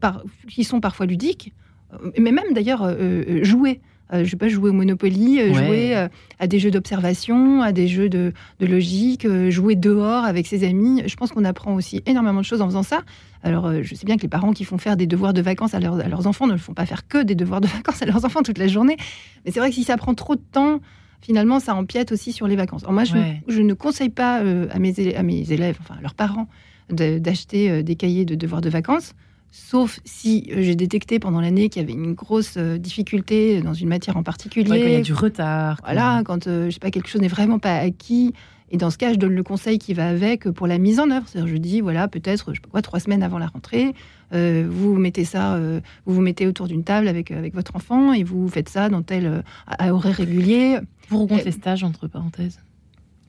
par, qui sont parfois ludiques, euh, mais même d'ailleurs jouer. Je ne sais pas, jouer au Monopoly, jouer à des jeux d'observation, à des jeux de, de logique, jouer dehors avec ses amis. Je pense qu'on apprend aussi énormément de choses en faisant ça. Alors, euh, je sais bien que les parents qui font faire des devoirs de vacances à, leurs enfants ne le font pas faire que des devoirs de vacances à leurs enfants toute la journée. Mais c'est vrai que si ça prend trop de temps, finalement, ça empiète aussi sur les vacances. Alors moi, je, ne conseille pas euh, à, mes élèves, à mes élèves, enfin à leurs parents, d'acheter euh, des cahiers de devoirs de vacances. Sauf si j'ai détecté pendant l'année qu'il y avait une grosse difficulté dans une matière en particulier. il y a du retard. Voilà, quand je sais pas quelque chose n'est vraiment pas acquis Et dans ce cas, je donne le conseil qui va avec pour la mise en œuvre. C'est-à-dire, je dis, voilà, peut-être, je sais pas quoi, trois semaines avant la rentrée, vous mettez ça, vous vous mettez autour d'une table avec, avec votre enfant et vous faites ça dans tel à horaire régulier. Vous compte les stages, entre parenthèses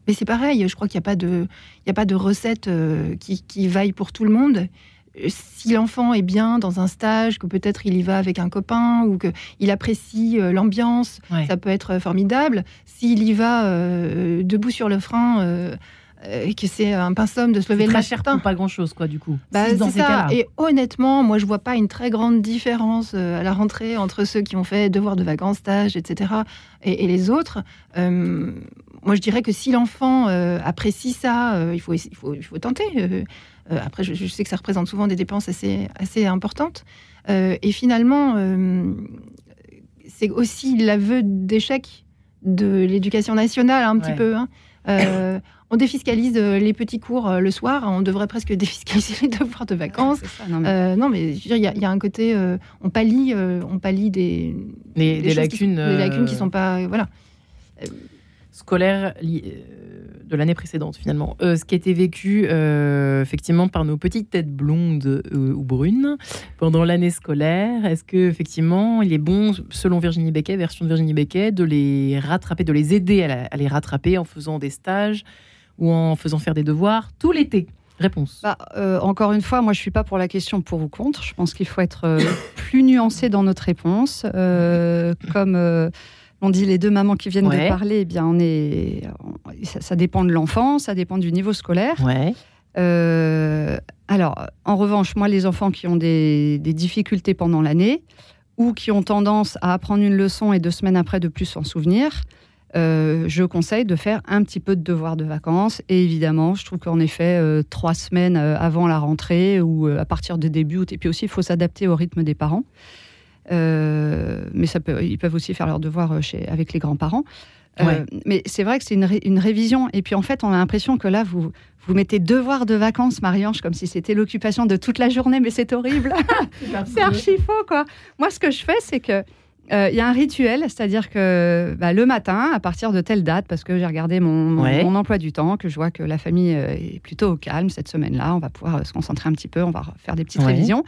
mais c'est pareil, je crois qu'il n'y a, pas de, il y a pas de recette euh, qui, qui vaille pour tout le monde. Si l'enfant est bien dans un stage, que peut-être il y va avec un copain ou qu'il apprécie euh, l'ambiance, ça peut être formidable. S'il y va euh, debout sur le frein et que c'est un pinceau de se lever le matin. cher pour pas grand chose, quoi, du coup. Bah, c'est ça. Et honnêtement, moi, je vois pas une très grande différence à la rentrée entre ceux qui ont fait devoir de vacances, stage, etc., et, et les autres moi, je dirais que si l'enfant euh, apprécie ça, euh, il, faut, il, faut, il faut tenter. Euh, après, je, sais que ça représente souvent des dépenses assez, assez importantes. et finalement, c'est aussi l'aveu d'échec de l'éducation nationale, un petit peu. Hein. on défiscalise les petits cours le soir, on devrait presque défiscaliser les devoirs de vacances. non, mais, il y, a un côté, on pallie, on pallie des, des, lacunes, des lacunes qui sont pas, voilà scolaire euh, de l'année précédente finalement. Euh, ce qui été vécu euh, effectivement par nos petites têtes blondes ou brunes pendant l'année scolaire. Est-ce que effectivement il est bon, selon Virginie Becquet, version de Virginie Becquet, de les rattraper, de les aider à, les rattraper en faisant des stages ou en faisant faire des devoirs tout l'été? Réponse. Bah, encore une fois, moi je suis pas pour la question pour ou contre. Je pense qu'il faut être plus nuancé dans notre réponse. comme on dit les deux mamans qui viennent de parler, eh bien on est, ça, dépend de l'enfant, ça dépend du niveau scolaire. Euh, alors, en revanche, moi, les enfants qui ont des, difficultés pendant l'année ou qui ont tendance à apprendre une leçon et deux semaines après de plus s'en souvenir, euh, je conseille de faire un petit peu de devoir de vacances. Et évidemment, je trouve qu'en effet, euh, trois semaines avant la rentrée ou à partir de début août, et puis aussi, il faut s'adapter au rythme des parents. Euh, mais ça peut, ils peuvent aussi faire leurs devoirs euh, chez, avec les grands-parents. Euh, mais c'est vrai que c'est une, une, révision. Et puis en fait, on a l'impression que là, vous, vous mettez devoir de vacances, Marie-Ange, comme si c'était l'occupation de toute la journée, mais c'est horrible. c'est archi faux, quoi. Moi, ce que je fais, c'est que il y a un rituel, c'est-à-dire que bah, le matin, à partir de telle date, parce que j'ai regardé mon, mon, emploi du temps, que je vois que la famille est plutôt au calme cette semaine-là, on va pouvoir se concentrer un petit peu, on va faire des petites révisions.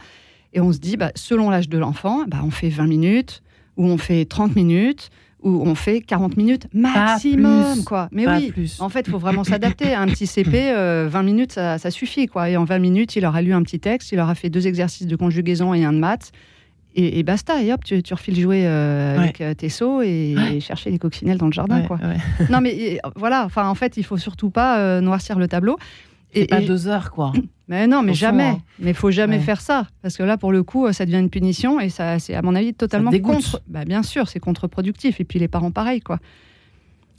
Et on se dit, bah, selon l'âge de l'enfant, bah, on fait 20 minutes, ou on fait 30 minutes, ou on fait 40 minutes maximum. quoi. Mais oui, plus. en fait, il faut vraiment s'adapter. Un petit CP, 20 euh, minutes, ça, suffit. quoi. Et en 20 minutes, il aura lu un petit texte, il aura fait deux exercices de conjugaison et un de maths. Et, basta, et hop, tu, tu refiles jouer euh, avec euh, tes seaux et, chercher les coccinelles dans le jardin. quoi. non, mais voilà, enfin, en fait, il faut surtout pas noircir le tableau. Et pas deux heures, quoi. Mais non, mais jamais. Mais il faut jamais faire ça. Parce que là, pour le coup, ça devient une punition et ça, c'est, à mon avis, totalement contre. Bah, bien sûr, c'est contre-productif. Et puis les parents, pareil, quoi.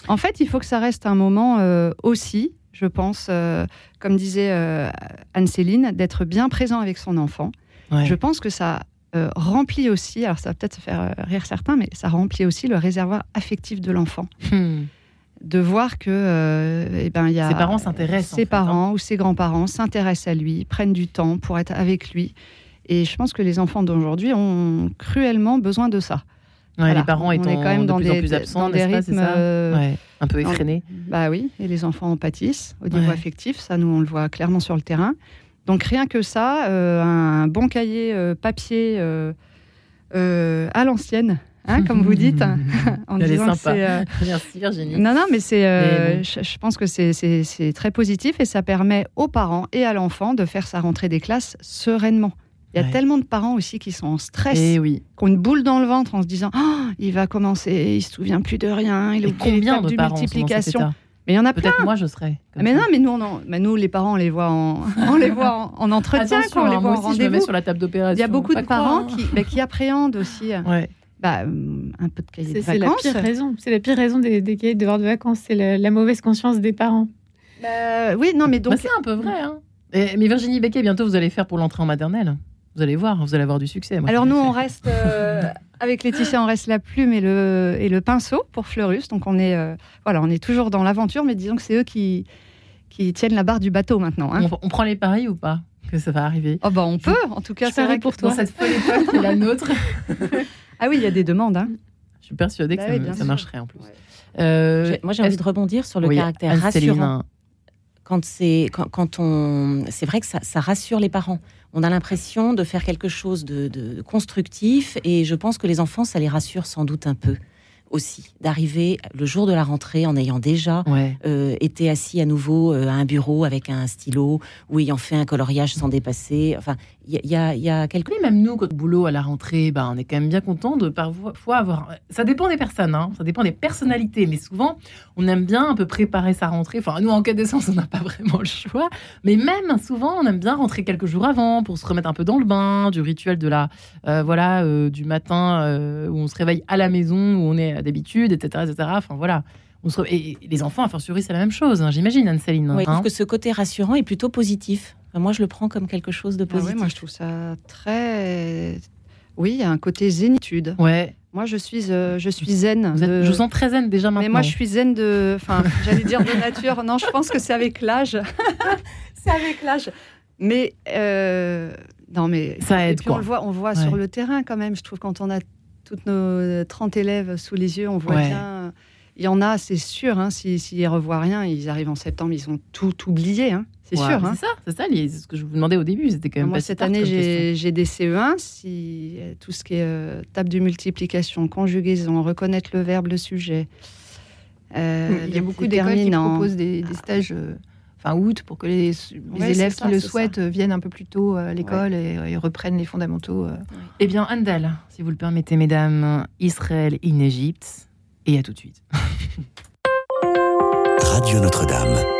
En fait, il faut que ça reste un moment euh, aussi, je pense, euh, comme disait euh, Anne-Céline, d'être bien présent avec son enfant. Je pense que ça remplit aussi, alors ça va peut-être faire rire certains, mais ça remplit aussi le réservoir affectif de l'enfant. Hmm de voir que euh, eh ben, y a ses parents s'intéressent. Ses parents hein. ou ses grands-parents s'intéressent à lui, prennent du temps pour être avec lui. Et je pense que les enfants d'aujourd'hui ont cruellement besoin de ça. Les parents étant quand même de dans plus des, en plus absents, des rythmes ça euh, un peu effrénés. Bah oui, et les enfants en pâtissent au niveau affectif. Ça, nous, on le voit clairement sur le terrain. Donc rien que ça, euh, un bon cahier papier à l'ancienne, Hein, comme vous dites. en Elle est sympa. Euh, Merci Virginie. Non, non, mais c'est, euh, je, pense que c'est très positif et ça permet aux parents et à l'enfant de faire sa rentrée des classes sereinement. Il y a tellement de parents aussi qui sont en stress, et eh oui. qui ont une boule dans le ventre en se disant oh, il va commencer, il se souvient plus de rien, il est combien de parents multiplication. Mais il y en a. Peut-être moi je serais. Mais non, mais nous, on mais nous les parents, on les voit en, on les voit en, entretien, quand on les hein, voit en rendez-vous. sur la table d'opération. Il y a beaucoup de parents qui, bah, qui, appréhendent aussi. Ouais bah, un peu de cahier de vacances. C'est la pire raison. C'est la pire raison des, cahiers de devoirs de vacances. C'est la, mauvaise conscience des parents. Bah, oui, non, mais donc. Bah, c'est un peu vrai. Hein. mais Virginie Becquet, bientôt vous allez faire pour l'entrée en maternelle. Vous allez voir, vous allez avoir du succès. Alors nous, on reste euh, avec Laetitia, on reste la plume et le, et le pinceau pour Fleurus. Donc on est, euh, voilà, on est toujours dans l'aventure, mais disons que c'est eux qui, qui tiennent la barre du bateau maintenant. Hein. On, prend les paris ou pas que ça va arriver? Oh bah on peut, en tout cas, c'est vrai pour toi. Dans cette folle époque qui est la nôtre. Ah oui, il y a des demandes. Hein. Je suis persuadée que bah ça, marcherait en plus. moi, j'ai envie de rebondir sur le caractère rassurant. Quand c'est quand, on, c'est vrai que ça, ça rassure les parents on a l'impression de faire quelque chose de, constructif et je pense que les enfants, ça les rassure sans doute un peu aussi d'arriver le jour de la rentrée en ayant déjà euh, été assis à nouveau euh, à un bureau avec un stylo ou ayant fait un coloriage sans dépasser. Enfin, il y, a, y a quelques... même nous, quand boulot à la rentrée, bah, on est quand même bien content de parfois avoir... Ça dépend des personnes, hein, ça dépend des personnalités, mais souvent, on aime bien un peu préparer sa rentrée. Enfin, nous, en cas d'essence, on n'a pas vraiment le choix, mais même souvent, on aime bien rentrer quelques jours avant pour se remettre un peu dans le bain, du rituel de la... Euh, voilà, du matin où on se réveille à la maison, où on est d'habitude, etc., etc. Enfin voilà. On se... Et les enfants, à fortiori, c'est la même chose, hein, j'imagine, Anne-Céline. Oui, hein. que ce côté rassurant est plutôt positif. moi, je le prends comme quelque chose de ah positif. moi, je trouve ça très. Oui, il y a un côté zénitude. Ouais. Moi, je suis, euh, je suis zen. Je vous sens très zen déjà maintenant. Mais moi, je suis zen de. Enfin, j'allais dire de nature. Non, je pense que c'est avec l'âge. c'est avec l'âge. Mais. Euh, non, mais. Ça aide. Et puis, on le voit, on voit sur le terrain quand même. Je trouve quand on a toutes nos 30 élèves sous les yeux, on voit bien. Il y en a, c'est sûr, hein, s'ils ne revoient rien, ils arrivent en septembre, ils ont tout oublié. Hein, c'est sûr. Hein. C'est ça, c'est ça ce que je vous demandais au début. C'était quand même Moi, cette année, j'ai des CE1. Si, euh, tout ce qui est euh, table de multiplication, conjugaison, reconnaître le verbe, le sujet. Euh, il y a beaucoup d'écoles qui proposent des, stages fin août pour que les, élèves qui le souhaitent viennent un peu plus tôt à l'école et, reprennent les fondamentaux. Eh bien, Andal, si vous le permettez, mesdames, Israël in Égypte, et à tout de suite. Radio Notre-Dame.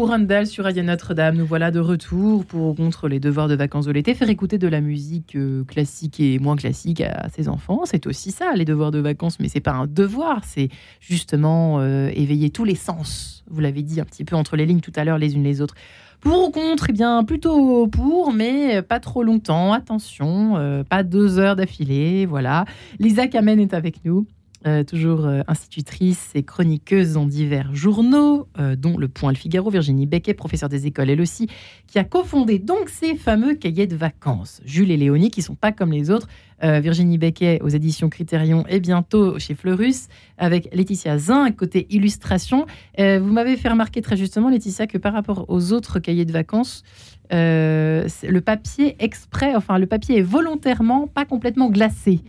Pour Randall sur Radio Notre-Dame. Nous voilà de retour pour contre les devoirs de vacances de l'été. Faire écouter de la musique euh, classique et moins classique à ses enfants, c'est aussi ça, les devoirs de vacances. Mais c'est pas un devoir, c'est justement euh, éveiller tous les sens. Vous l'avez dit un petit peu entre les lignes tout à l'heure, les unes les autres. Pour ou contre, eh bien plutôt pour, mais pas trop longtemps. Attention, euh, pas deux heures d'affilée. Voilà. Lisa Kamen est avec nous. Euh, toujours euh, institutrice et chroniqueuse dans divers journaux, euh, dont Le Point Le Figaro, Virginie Becquet, professeure des écoles elle aussi, qui a cofondé donc ces fameux cahiers de vacances. Jules et Léonie, qui sont pas comme les autres, Virginie Becquet aux éditions Critérion et bientôt chez Fleurus, avec Laetitia Zin, côté illustration. vous m'avez fait remarquer très justement, Laetitia, que par rapport aux autres cahiers de vacances, le papier exprès, enfin le papier est volontairement pas complètement glacé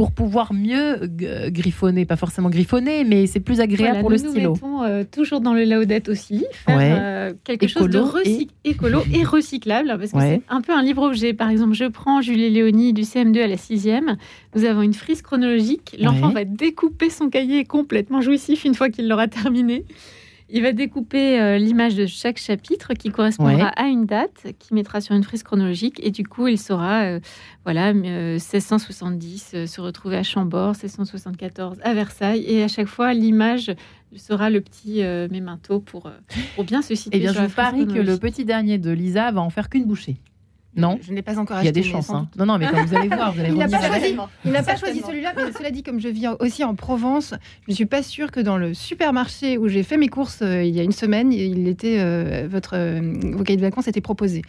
pour pouvoir mieux griffonner, pas forcément griffonner, mais c'est plus agréable pour le stylo. Nous mettons euh, toujours dans le laudette aussi, faire euh, quelque chose de et... écolo et recyclable, parce que c'est un peu un livre-objet. Par exemple, je prends Julie Léonie du CM2 à la 6e, nous avons une frise chronologique, l'enfant va découper son cahier complètement jouissif une fois qu'il l'aura terminé. Il va découper euh, l'image de chaque chapitre qui correspondra à une date, qui mettra sur une frise chronologique, et du coup, il saura, euh, voilà, 1670 euh, se retrouver à Chambord, 1674 à Versailles, et à chaque fois, l'image sera le petit mémento pour, pour bien se situer. Eh bien, je parie que le petit dernier de Lisa va en faire qu'une bouchée. Non, je n'ai pas encore acheté. Il y a des chances. Hein. Non, non, mais quand vous allez voir, vous allez Il n'a pas choisi, il n'a pas choisi celui-là. Mais cela dit, comme je vis aussi en Provence, je ne suis pas sûre que dans le supermarché où j'ai fait mes courses euh, il y a une semaine, il était euh, votre euh, vos cahiers de vacances étaient proposés.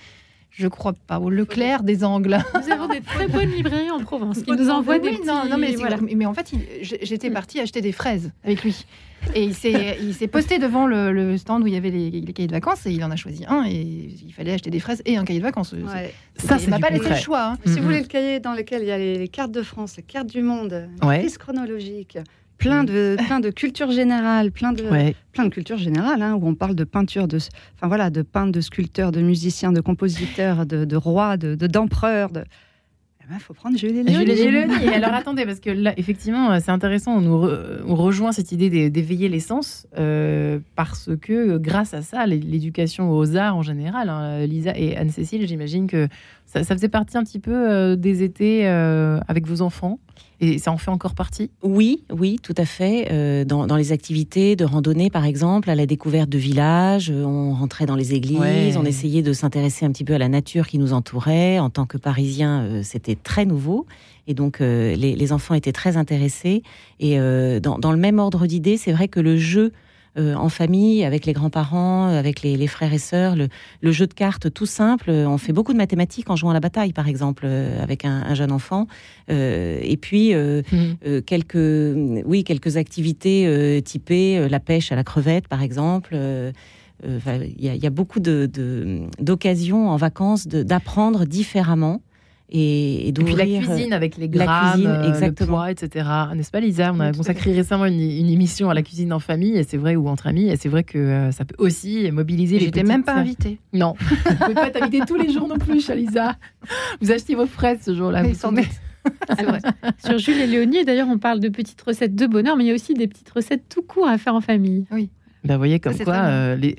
Je crois pas. Au Leclerc des Angles. Nous avons des très bonnes librairies en Provence qui nous envoient des. petits... non, non, mais, mais en fait, j'étais partie acheter des fraises avec lui. Et il s'est posté devant le, stand où il y avait les, cahiers de vacances et il en a choisi un et il fallait acheter des fraises et un cahier de vacances. Ça, il m'a pas laissé le choix. Hein. Si vous voulez le cahier dans lequel il y a les, cartes de France, les cartes du monde, les chronologiques, plein de, plein de culture générale, plein de, plein de culture générale, hein, où on parle de peinture, de, enfin voilà, de peintres, de sculpteurs, de musiciens, de compositeurs, de, de rois, de d'empereurs. De, il faut prendre Julie Léonie. Et alors attendez, parce que là, effectivement, c'est intéressant, on, nous rejoint cette idée d'éveiller l'essence, euh, parce que grâce à ça, l'éducation aux arts en général, hein, Lisa et Anne-Cécile, j'imagine que ça, faisait partie un petit peu euh, des étés euh, avec vos enfants? Et ça en fait encore partie? Oui, oui, tout à fait. Euh, dans, les activités de randonnée, par exemple, à la découverte de villages, on rentrait dans les églises, on essayait de s'intéresser un petit peu à la nature qui nous entourait. En tant que Parisien, c'était très nouveau. Et donc, les, enfants étaient très intéressés. Et dans, dans, le même ordre d'idées, c'est vrai que le jeu euh, en famille, avec les grands-parents, avec les, frères et sœurs, le, jeu de cartes tout simple. On fait beaucoup de mathématiques en jouant à la bataille, par exemple, euh, avec un, jeune enfant. Euh, et puis mmh. quelques, oui, quelques activités typées, la pêche à la crevette, par exemple. Il y, a beaucoup d'occasions en vacances d'apprendre différemment et, et puis la cuisine avec les grammes, cuisine, euh, exactement. le poids, etc. N'est-ce pas, Lisa? On a consacré récemment une, émission à la cuisine en famille, et c'est vrai, ou entre amis, et c'est vrai que euh, ça peut aussi mobiliser les J'étais même pas invitée. Non, vous ne pouvez pas être invitée tous les jours non plus, Lisa. Vous achetez vos fraises ce jour-là. Oui, sans c'est vrai. Sur Jules et Léonie, d'ailleurs, on parle de petites recettes de bonheur, mais il y a aussi des petites recettes tout court à faire en famille. Oui. Ben, vous voyez comme quoi, euh, les,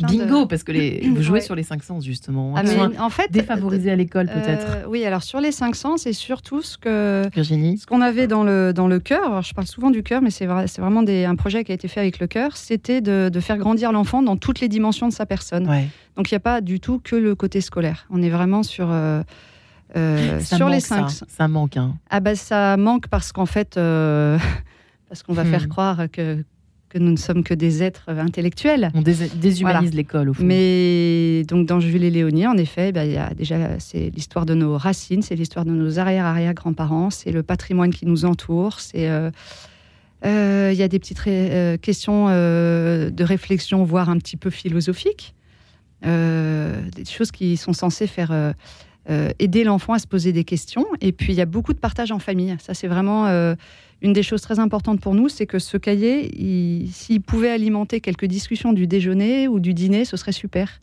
bingo, parce que les, vous jouez sur les cinq sens justement. Ah, en fait, défavorisé à l'école euh, peut-être. oui, alors sur les cinq sens, c'est surtout ce que Virginie, ce qu'on avait dans le dans le cœur. Je parle souvent du cœur, mais c'est vrai, c'est vraiment des, un projet qui a été fait avec le cœur. C'était de, de, faire grandir l'enfant dans toutes les dimensions de sa personne. Donc il n'y a pas du tout que le côté scolaire. On est vraiment sur euh, sur les cinq. Ça, ça manque. Hein. Ah bah ça manque parce qu'en fait. parce qu'on va hmm. faire croire que, que nous ne sommes que des êtres intellectuels. On déshumanise l'école, au fond. Mais donc dans Jules et Léonie, en effet, il y a déjà c'est l'histoire de nos racines, c'est l'histoire de nos arrière-arrière-grands-parents, c'est le patrimoine qui nous entoure, c'est euh, euh, il y a des petites euh, questions de réflexion, voire un petit peu philosophiques, des choses qui sont censées faire aider l'enfant à se poser des questions. Et puis il y a beaucoup de partage en famille. Ça, c'est vraiment une des choses très importantes pour nous, c'est que ce cahier, s'il pouvait alimenter quelques discussions du déjeuner ou du dîner, ce serait super.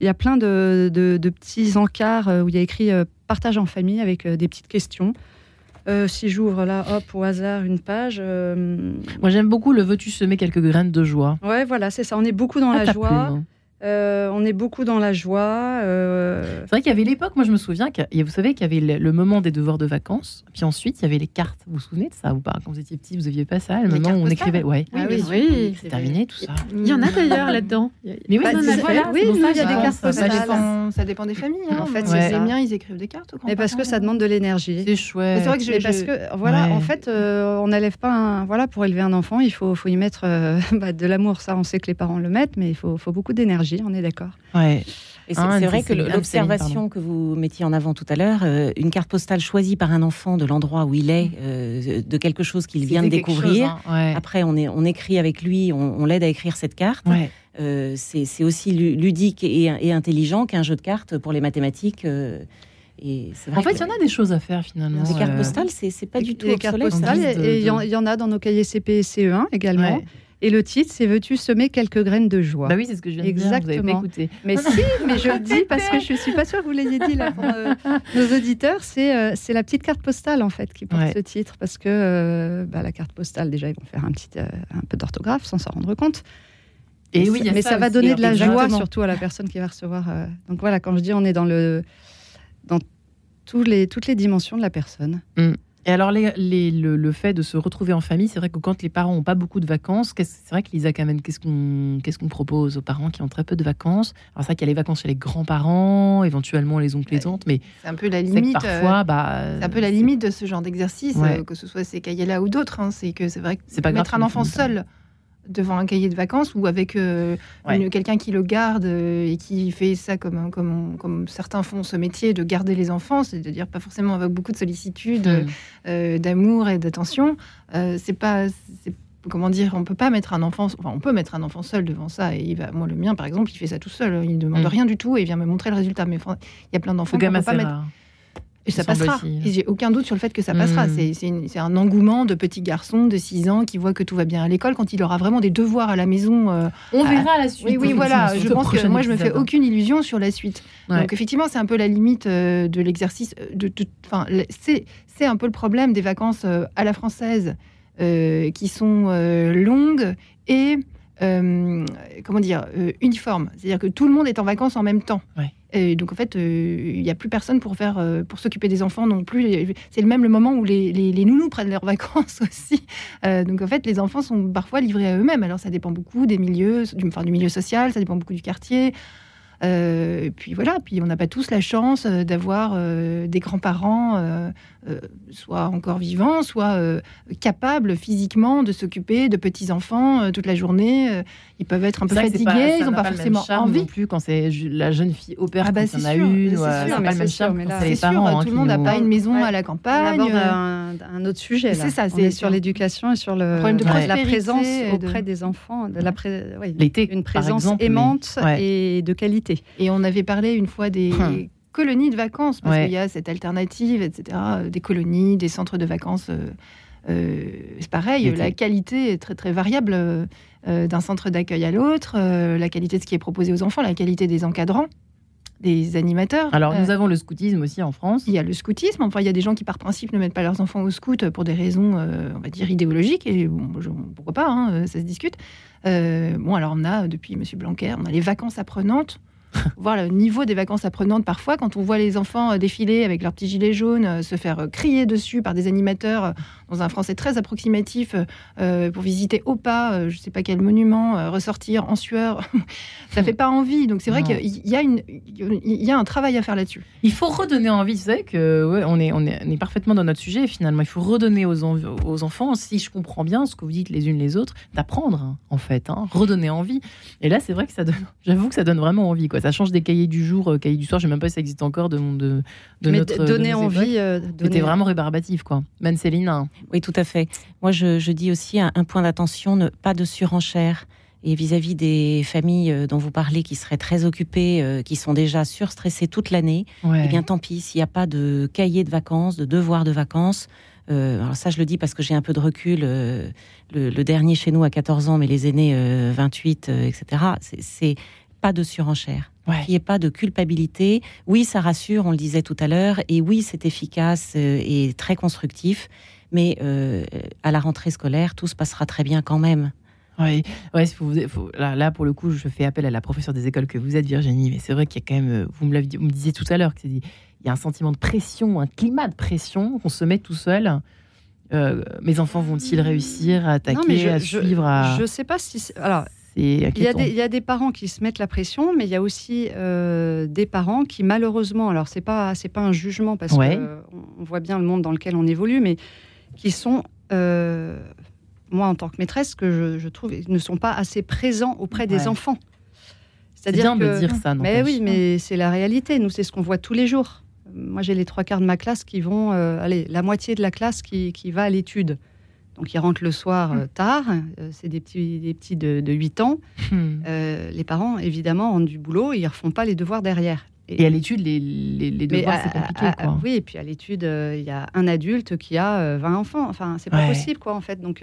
Il y a plein de, petits encarts euh, où il y a écrit euh, partage en famille avec euh, des petites questions. si j'ouvre là, hop, au hasard, une page. Moi, j'aime beaucoup le veux-tu semer quelques graines de joie? Ouais, voilà, c'est ça. On est beaucoup dans ah, la joie. Euh, on est beaucoup dans la joie. Euh. C'est vrai qu'il y avait l'époque, moi je me souviens, que, vous savez qu'il y avait le, moment des devoirs de vacances, puis ensuite il y avait les cartes. Vous vous souvenez de ça ou pas? Quand vous étiez petit, vous aviez pas ça, le moment où on écrivait. Ouais. Ah oui, oui, c'est terminé tout ça. Il y en a d'ailleurs là-dedans. Mais oui, bah, il y a des cartes postales. Ça dépend, des familles. Hein. En fait, les miens, ils écrivent des cartes. Mais parce que ça demande de l'énergie. C'est chouette. C'est vrai que je, parce que voilà, en fait, euh, on n'élève pas un, voilà pour élever un enfant, il faut, faut y mettre bah, de l'amour. Ça, on sait que les parents le mettent, mais il faut, faut beaucoup d'énergie. On est d'accord. Ouais. Et c'est ah, vrai que l'observation que vous mettiez en avant tout à l'heure, euh, une carte postale choisie par un enfant de l'endroit où il est, euh, de quelque chose qu'il vient de découvrir. Hein, Après, on, est, on écrit avec lui, on, l'aide à écrire cette carte. Euh, c'est aussi ludique et, intelligent qu'un jeu de cartes pour les mathématiques. Et en fait, il y en a des choses à faire finalement. Les cartes postales, c'est pas du tout les cartes postales. Et il y, en a dans nos cahiers CP et CE1 également. Et le titre, c'est Veux-tu semer quelques graines de joie Bah oui, c'est ce que je viens de dire. Écouté. Mais si, mais je le dis parce que je suis pas sûre que vous l'ayez dit là pour euh, nos auditeurs. C'est euh, c'est la petite carte postale en fait qui porte ce titre parce que euh, bah, la carte postale, déjà, ils vont faire un petit un peu d'orthographe sans s'en rendre compte. Et, oui, mais ça, va donner de la joie surtout à la personne qui va recevoir. Donc voilà, quand je dis on est dans le dans tous les, toutes les dimensions de la personne. Mm. Et alors, le, fait de se retrouver en famille, c'est vrai que quand les parents n'ont pas beaucoup de vacances, c'est vrai que Lisa qu'est-ce qu'on qu'est-ce qu'on propose aux parents qui ont très peu de vacances? Alors, c'est vrai qu'il y a les vacances chez les grands-parents, éventuellement les oncles et tantes, mais c'est un peu la limite. Parfois, euh, bah, c'est un peu la limite de ce genre d'exercice, euh, que ce soit ces cahiers-là ou d'autres. Hein, c'est que c'est vrai que mettre un enfant seul devant un cahier de vacances ou avec euh, quelqu'un qui le garde euh, et qui fait ça comme, comme, comme certains font ce métier de garder les enfants, c'est-à-dire pas forcément avec beaucoup de sollicitude, mm. euh, d'amour et d'attention. c'est pas comment dire, on peut pas mettre un enfant, enfin on peut mettre un enfant seul devant ça et il va, moi le mien par exemple, il fait ça tout seul, il ne demande mm. rien du tout et il vient me montrer le résultat. Mais il y a plein d'enfants qui ne pas mettre. Et ça passera. J'ai aucun doute sur le fait que ça passera. Hmm. C'est un engouement de petits garçons de 6 ans qui voient que tout va bien à l'école quand il aura vraiment des devoirs à la maison. Euh, on verra la suite. Oui, oui, voilà. Je pense que moi, je me fais aucune illusion sur la suite. Donc, effectivement, c'est un peu la limite euh, de l'exercice. Euh, de, c'est un peu le problème des vacances à la française qui sont longues et comment dire uniformes. C'est-à-dire que tout le monde est en vacances en même temps. Ouais. Donc en fait, euh, il n'y a plus personne pour faire, euh, pour s'occuper des enfants non plus. C'est le même le moment où les, les, nounous prennent leurs vacances aussi. Euh, donc en fait, les enfants sont parfois livrés à eux-mêmes. Alors ça dépend beaucoup des milieux, du, enfin, du milieu social, ça dépend beaucoup du quartier. puis voilà, puis on n'a pas tous la chance d'avoir des grands-parents euh, soit encore vivants, soit euh, capables physiquement de s'occuper de petits enfants euh, toute la journée. ils peuvent être un peu fatigués, ils n'ont pas, forcément envie. Non plus quand c'est la jeune fille opère ah bah en a une, c'est pas le même charme. C'est sûr, hein, tout le monde n'a pas une maison à la campagne. On un, un autre sujet. C'est ça, c'est sur l'éducation et sur le problème de la présence auprès des enfants, de la une présence aimante et de qualité. Et on avait parlé une fois des hum colonies de vacances, parce qu'il y a cette alternative, etc., euh, des colonies, des centres de vacances. Euh, euh, c'est pareil, la qualité est très très variable d'un centre d'accueil à l'autre, la qualité de ce qui est proposé aux enfants, la qualité des encadrants, des animateurs. Alors nous avons le scoutisme aussi en France. Il y a le scoutisme, enfin il y a des gens qui par principe ne mettent pas leurs enfants au scout pour des raisons, on va dire, idéologiques, et bon, pourquoi pas, hein, ça se discute. bon alors on a, depuis M. Blanquer, on a les vacances apprenantes voir le niveau des vacances apprenantes parfois quand on voit les enfants euh, défiler avec leurs petits gilets jaunes, euh, se faire euh, crier dessus par des animateurs dans un français très approximatif pour visiter au pas, je ne sais pas quel monument, ressortir en sueur. ça fait pas envie. Donc c'est vrai qu'il y a une, il y a un travail à faire là-dessus. Il faut redonner envie. Vous savez que on est, on est, on est parfaitement dans notre sujet finalement. Il faut redonner aux, aux enfants, si je comprends bien ce que vous dites les unes les autres, d'apprendre hein, en fait, hein, redonner envie. Et là c'est vrai que ça donne, j'avoue que ça donne vraiment envie quoi ça change des cahiers du jour, euh, cahiers du soir. Je ne sais même pas si ça existe encore de, de, de Mais notre. Donner envie. Euh, C'était vraiment rébarbatif, quoi. Ben Céline. Oui, tout à fait. Moi, je, dis aussi un, point d'attention, ne, pas de surenchère. Et vis-à-vis des familles euh, dont vous parlez qui seraient très occupées, qui sont déjà surstressées toute l'année, eh bien tant pis, s'il n'y a pas de cahier de vacances, de devoir de vacances, alors ça, je le dis parce que j'ai un peu de recul. le, le, dernier chez nous a 14 ans, mais les aînés 28, etc. C'est pas de surenchère. qu'il n'y ait pas de culpabilité. Oui, ça rassure, on le disait tout à l'heure, et oui, c'est efficace euh, et très constructif, mais euh, à la rentrée scolaire, tout se passera très bien quand même. Oui, ouais, là, pour le coup, je fais appel à la professeure des écoles que vous êtes, Virginie, mais c'est vrai qu'il y a quand même, euh, vous me, vous me disiez tout à l'heure, qu'il y a un sentiment de pression, un climat de pression qu'on se met tout seul. mes enfants vont-ils réussir à attaquer, à suivre Je ne sais pas si. Alors, il y, a des, il y, a des, parents qui se mettent la pression, mais il y a aussi euh, des parents qui, malheureusement, alors c'est pas c'est pas un jugement parce qu'on on voit bien le monde dans lequel on évolue, mais qui sont, euh, moi en tant que maîtresse, que je, trouve, ne sont pas assez présents auprès des enfants. C'est-à-dire que, de dire ça. Mais oui, mais c'est la réalité. Nous, c'est ce qu'on voit tous les jours. Moi, j'ai les trois quarts de ma classe qui vont, euh, allez, la moitié de la classe qui, qui va à l'étude. Donc ils rentrent le soir euh, tard, euh, c'est des petits, des petits de, 8 ans. Hmm. Euh, les parents, évidemment, ont du boulot, ils ne refont pas les devoirs derrière. Et, à l'étude, les, les, devoirs, c'est compliqué. oui, et puis à l'étude, il y a un adulte qui a 20 enfants. Enfin, c'est pas possible, quoi, en fait. Donc,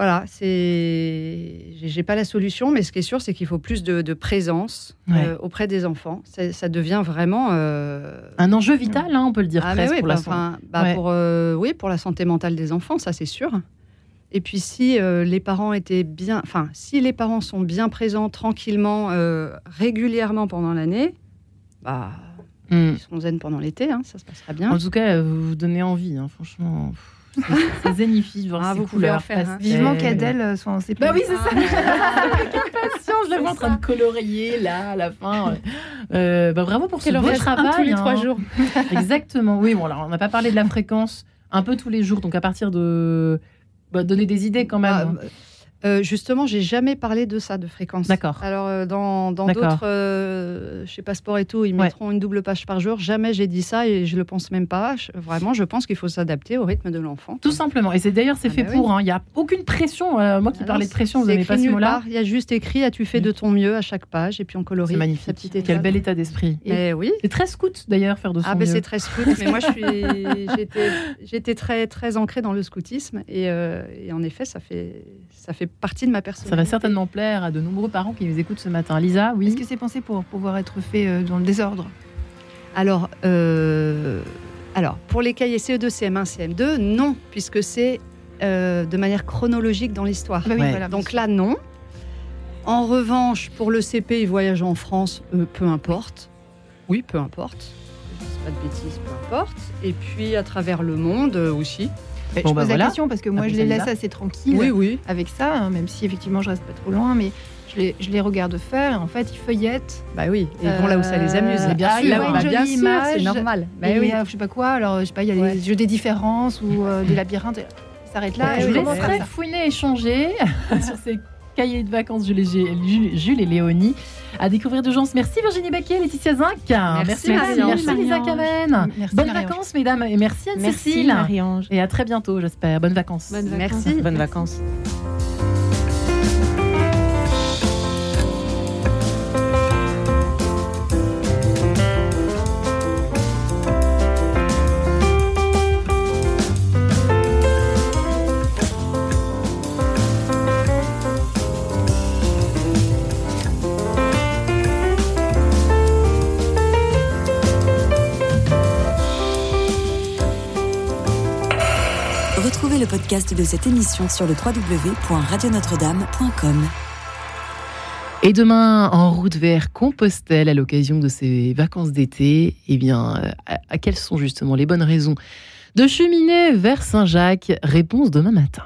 voilà, c'est. J'ai pas la solution, mais ce qui est sûr, c'est qu'il faut plus de, présence euh, auprès des enfants. Ça devient vraiment euh, un enjeu vital, hein, on peut le dire ah, presque oui, pour, la... bah, pour euh, oui, pour la santé mentale des enfants, ça c'est sûr. Et puis si les parents étaient bien, enfin si les parents sont bien présents tranquillement, régulièrement pendant l'année, bah hmm. ils seront zen pendant l'été, hein, ça se passera bien. En tout cas, vous vous donnez envie, hein, franchement. C'est zénifie de voir ah, ces couleurs. Faire, hein. Vivement qu'Adèle euh, soit en CP. Bah oui, c'est ça. Impatience, je la vois en train de colorier là à la fin. Euh, bah, bravo pour ce beau travail. tous les trois hein. jours. Exactement. Oui, bon alors on n'a pas parlé de la fréquence, un peu tous les jours. Donc à partir de bah, donner des idées quand même. Bah, euh, justement, j'ai jamais parlé de ça, de fréquence. D'accord. Alors, euh, dans d'autres, euh, chez Passeport et tout, ils mettront une double page par jour. Jamais j'ai dit ça et je le pense même pas. vraiment, je pense qu'il faut s'adapter au rythme de l'enfant. Tout simplement. Et c'est d'ailleurs, c'est ah fait bah pour. Hein. Il n'y a aucune pression. moi qui ah parlais de pression, vous n'avez pas ce mot-là. Il y a juste écrit As-tu fait de ton mieux à chaque page Et puis on colorie. C'est magnifique. Quel bel état d'esprit. Et oui. C'est très scout d'ailleurs, faire de son ah, ben c'est très scout. mais moi, j'étais très, très ancrée dans le scoutisme. Et, et en effet, ça fait, ça fait partie de ma personnalité. Ça va certainement plaire à de nombreux parents qui nous écoutent ce matin. Lisa, oui. Est-ce que c'est pensé pour pouvoir être fait euh, dans le désordre? Alors, euh, alors, pour les cahiers CE2, CM1, CM2, non, puisque c'est euh, de manière chronologique dans l'histoire. Bah Donc là, non. En revanche, pour le CP et voyage en France, peu importe. Oui, peu importe. Pas de bêtises, peu importe. Et puis à travers le monde aussi je pose bah la question parce que moi, je les laisse assez tranquilles oui, oui. avec ça, hein, même si effectivement, je reste pas trop loin, mais je les, je les regarde faire. Et en fait, ils feuillettent. Bah oui, et ils vont là où ça les amuse. Euh, bien sûr, bah, bien sûr, c'est normal. Bah oui. je sais pas quoi, alors je sais pas, il y a des jeux des différences ou euh, des labyrinthes. Ça s'arrête là. je vous laisserai fouiner, échanger sur ces cahiers de vacances Jules et, Jules et Léonie à découvrir de gens. Merci Virginie Baquet, Laetitia Zinc. Merci, merci, merci, Lisa Kamen. Bonnes vacances, mesdames, et merci Anne-Cécile. Et à très bientôt, j'espère. Bonnes vacances. Bonnes vacances. Merci. Bonnes vacances. De cette émission sur le www.radionotre-dame.com. Et demain, en route vers Compostelle, à l'occasion de ces vacances d'été, eh bien, à, quelles sont justement les bonnes raisons de cheminer vers Saint-Jacques? Réponse demain matin.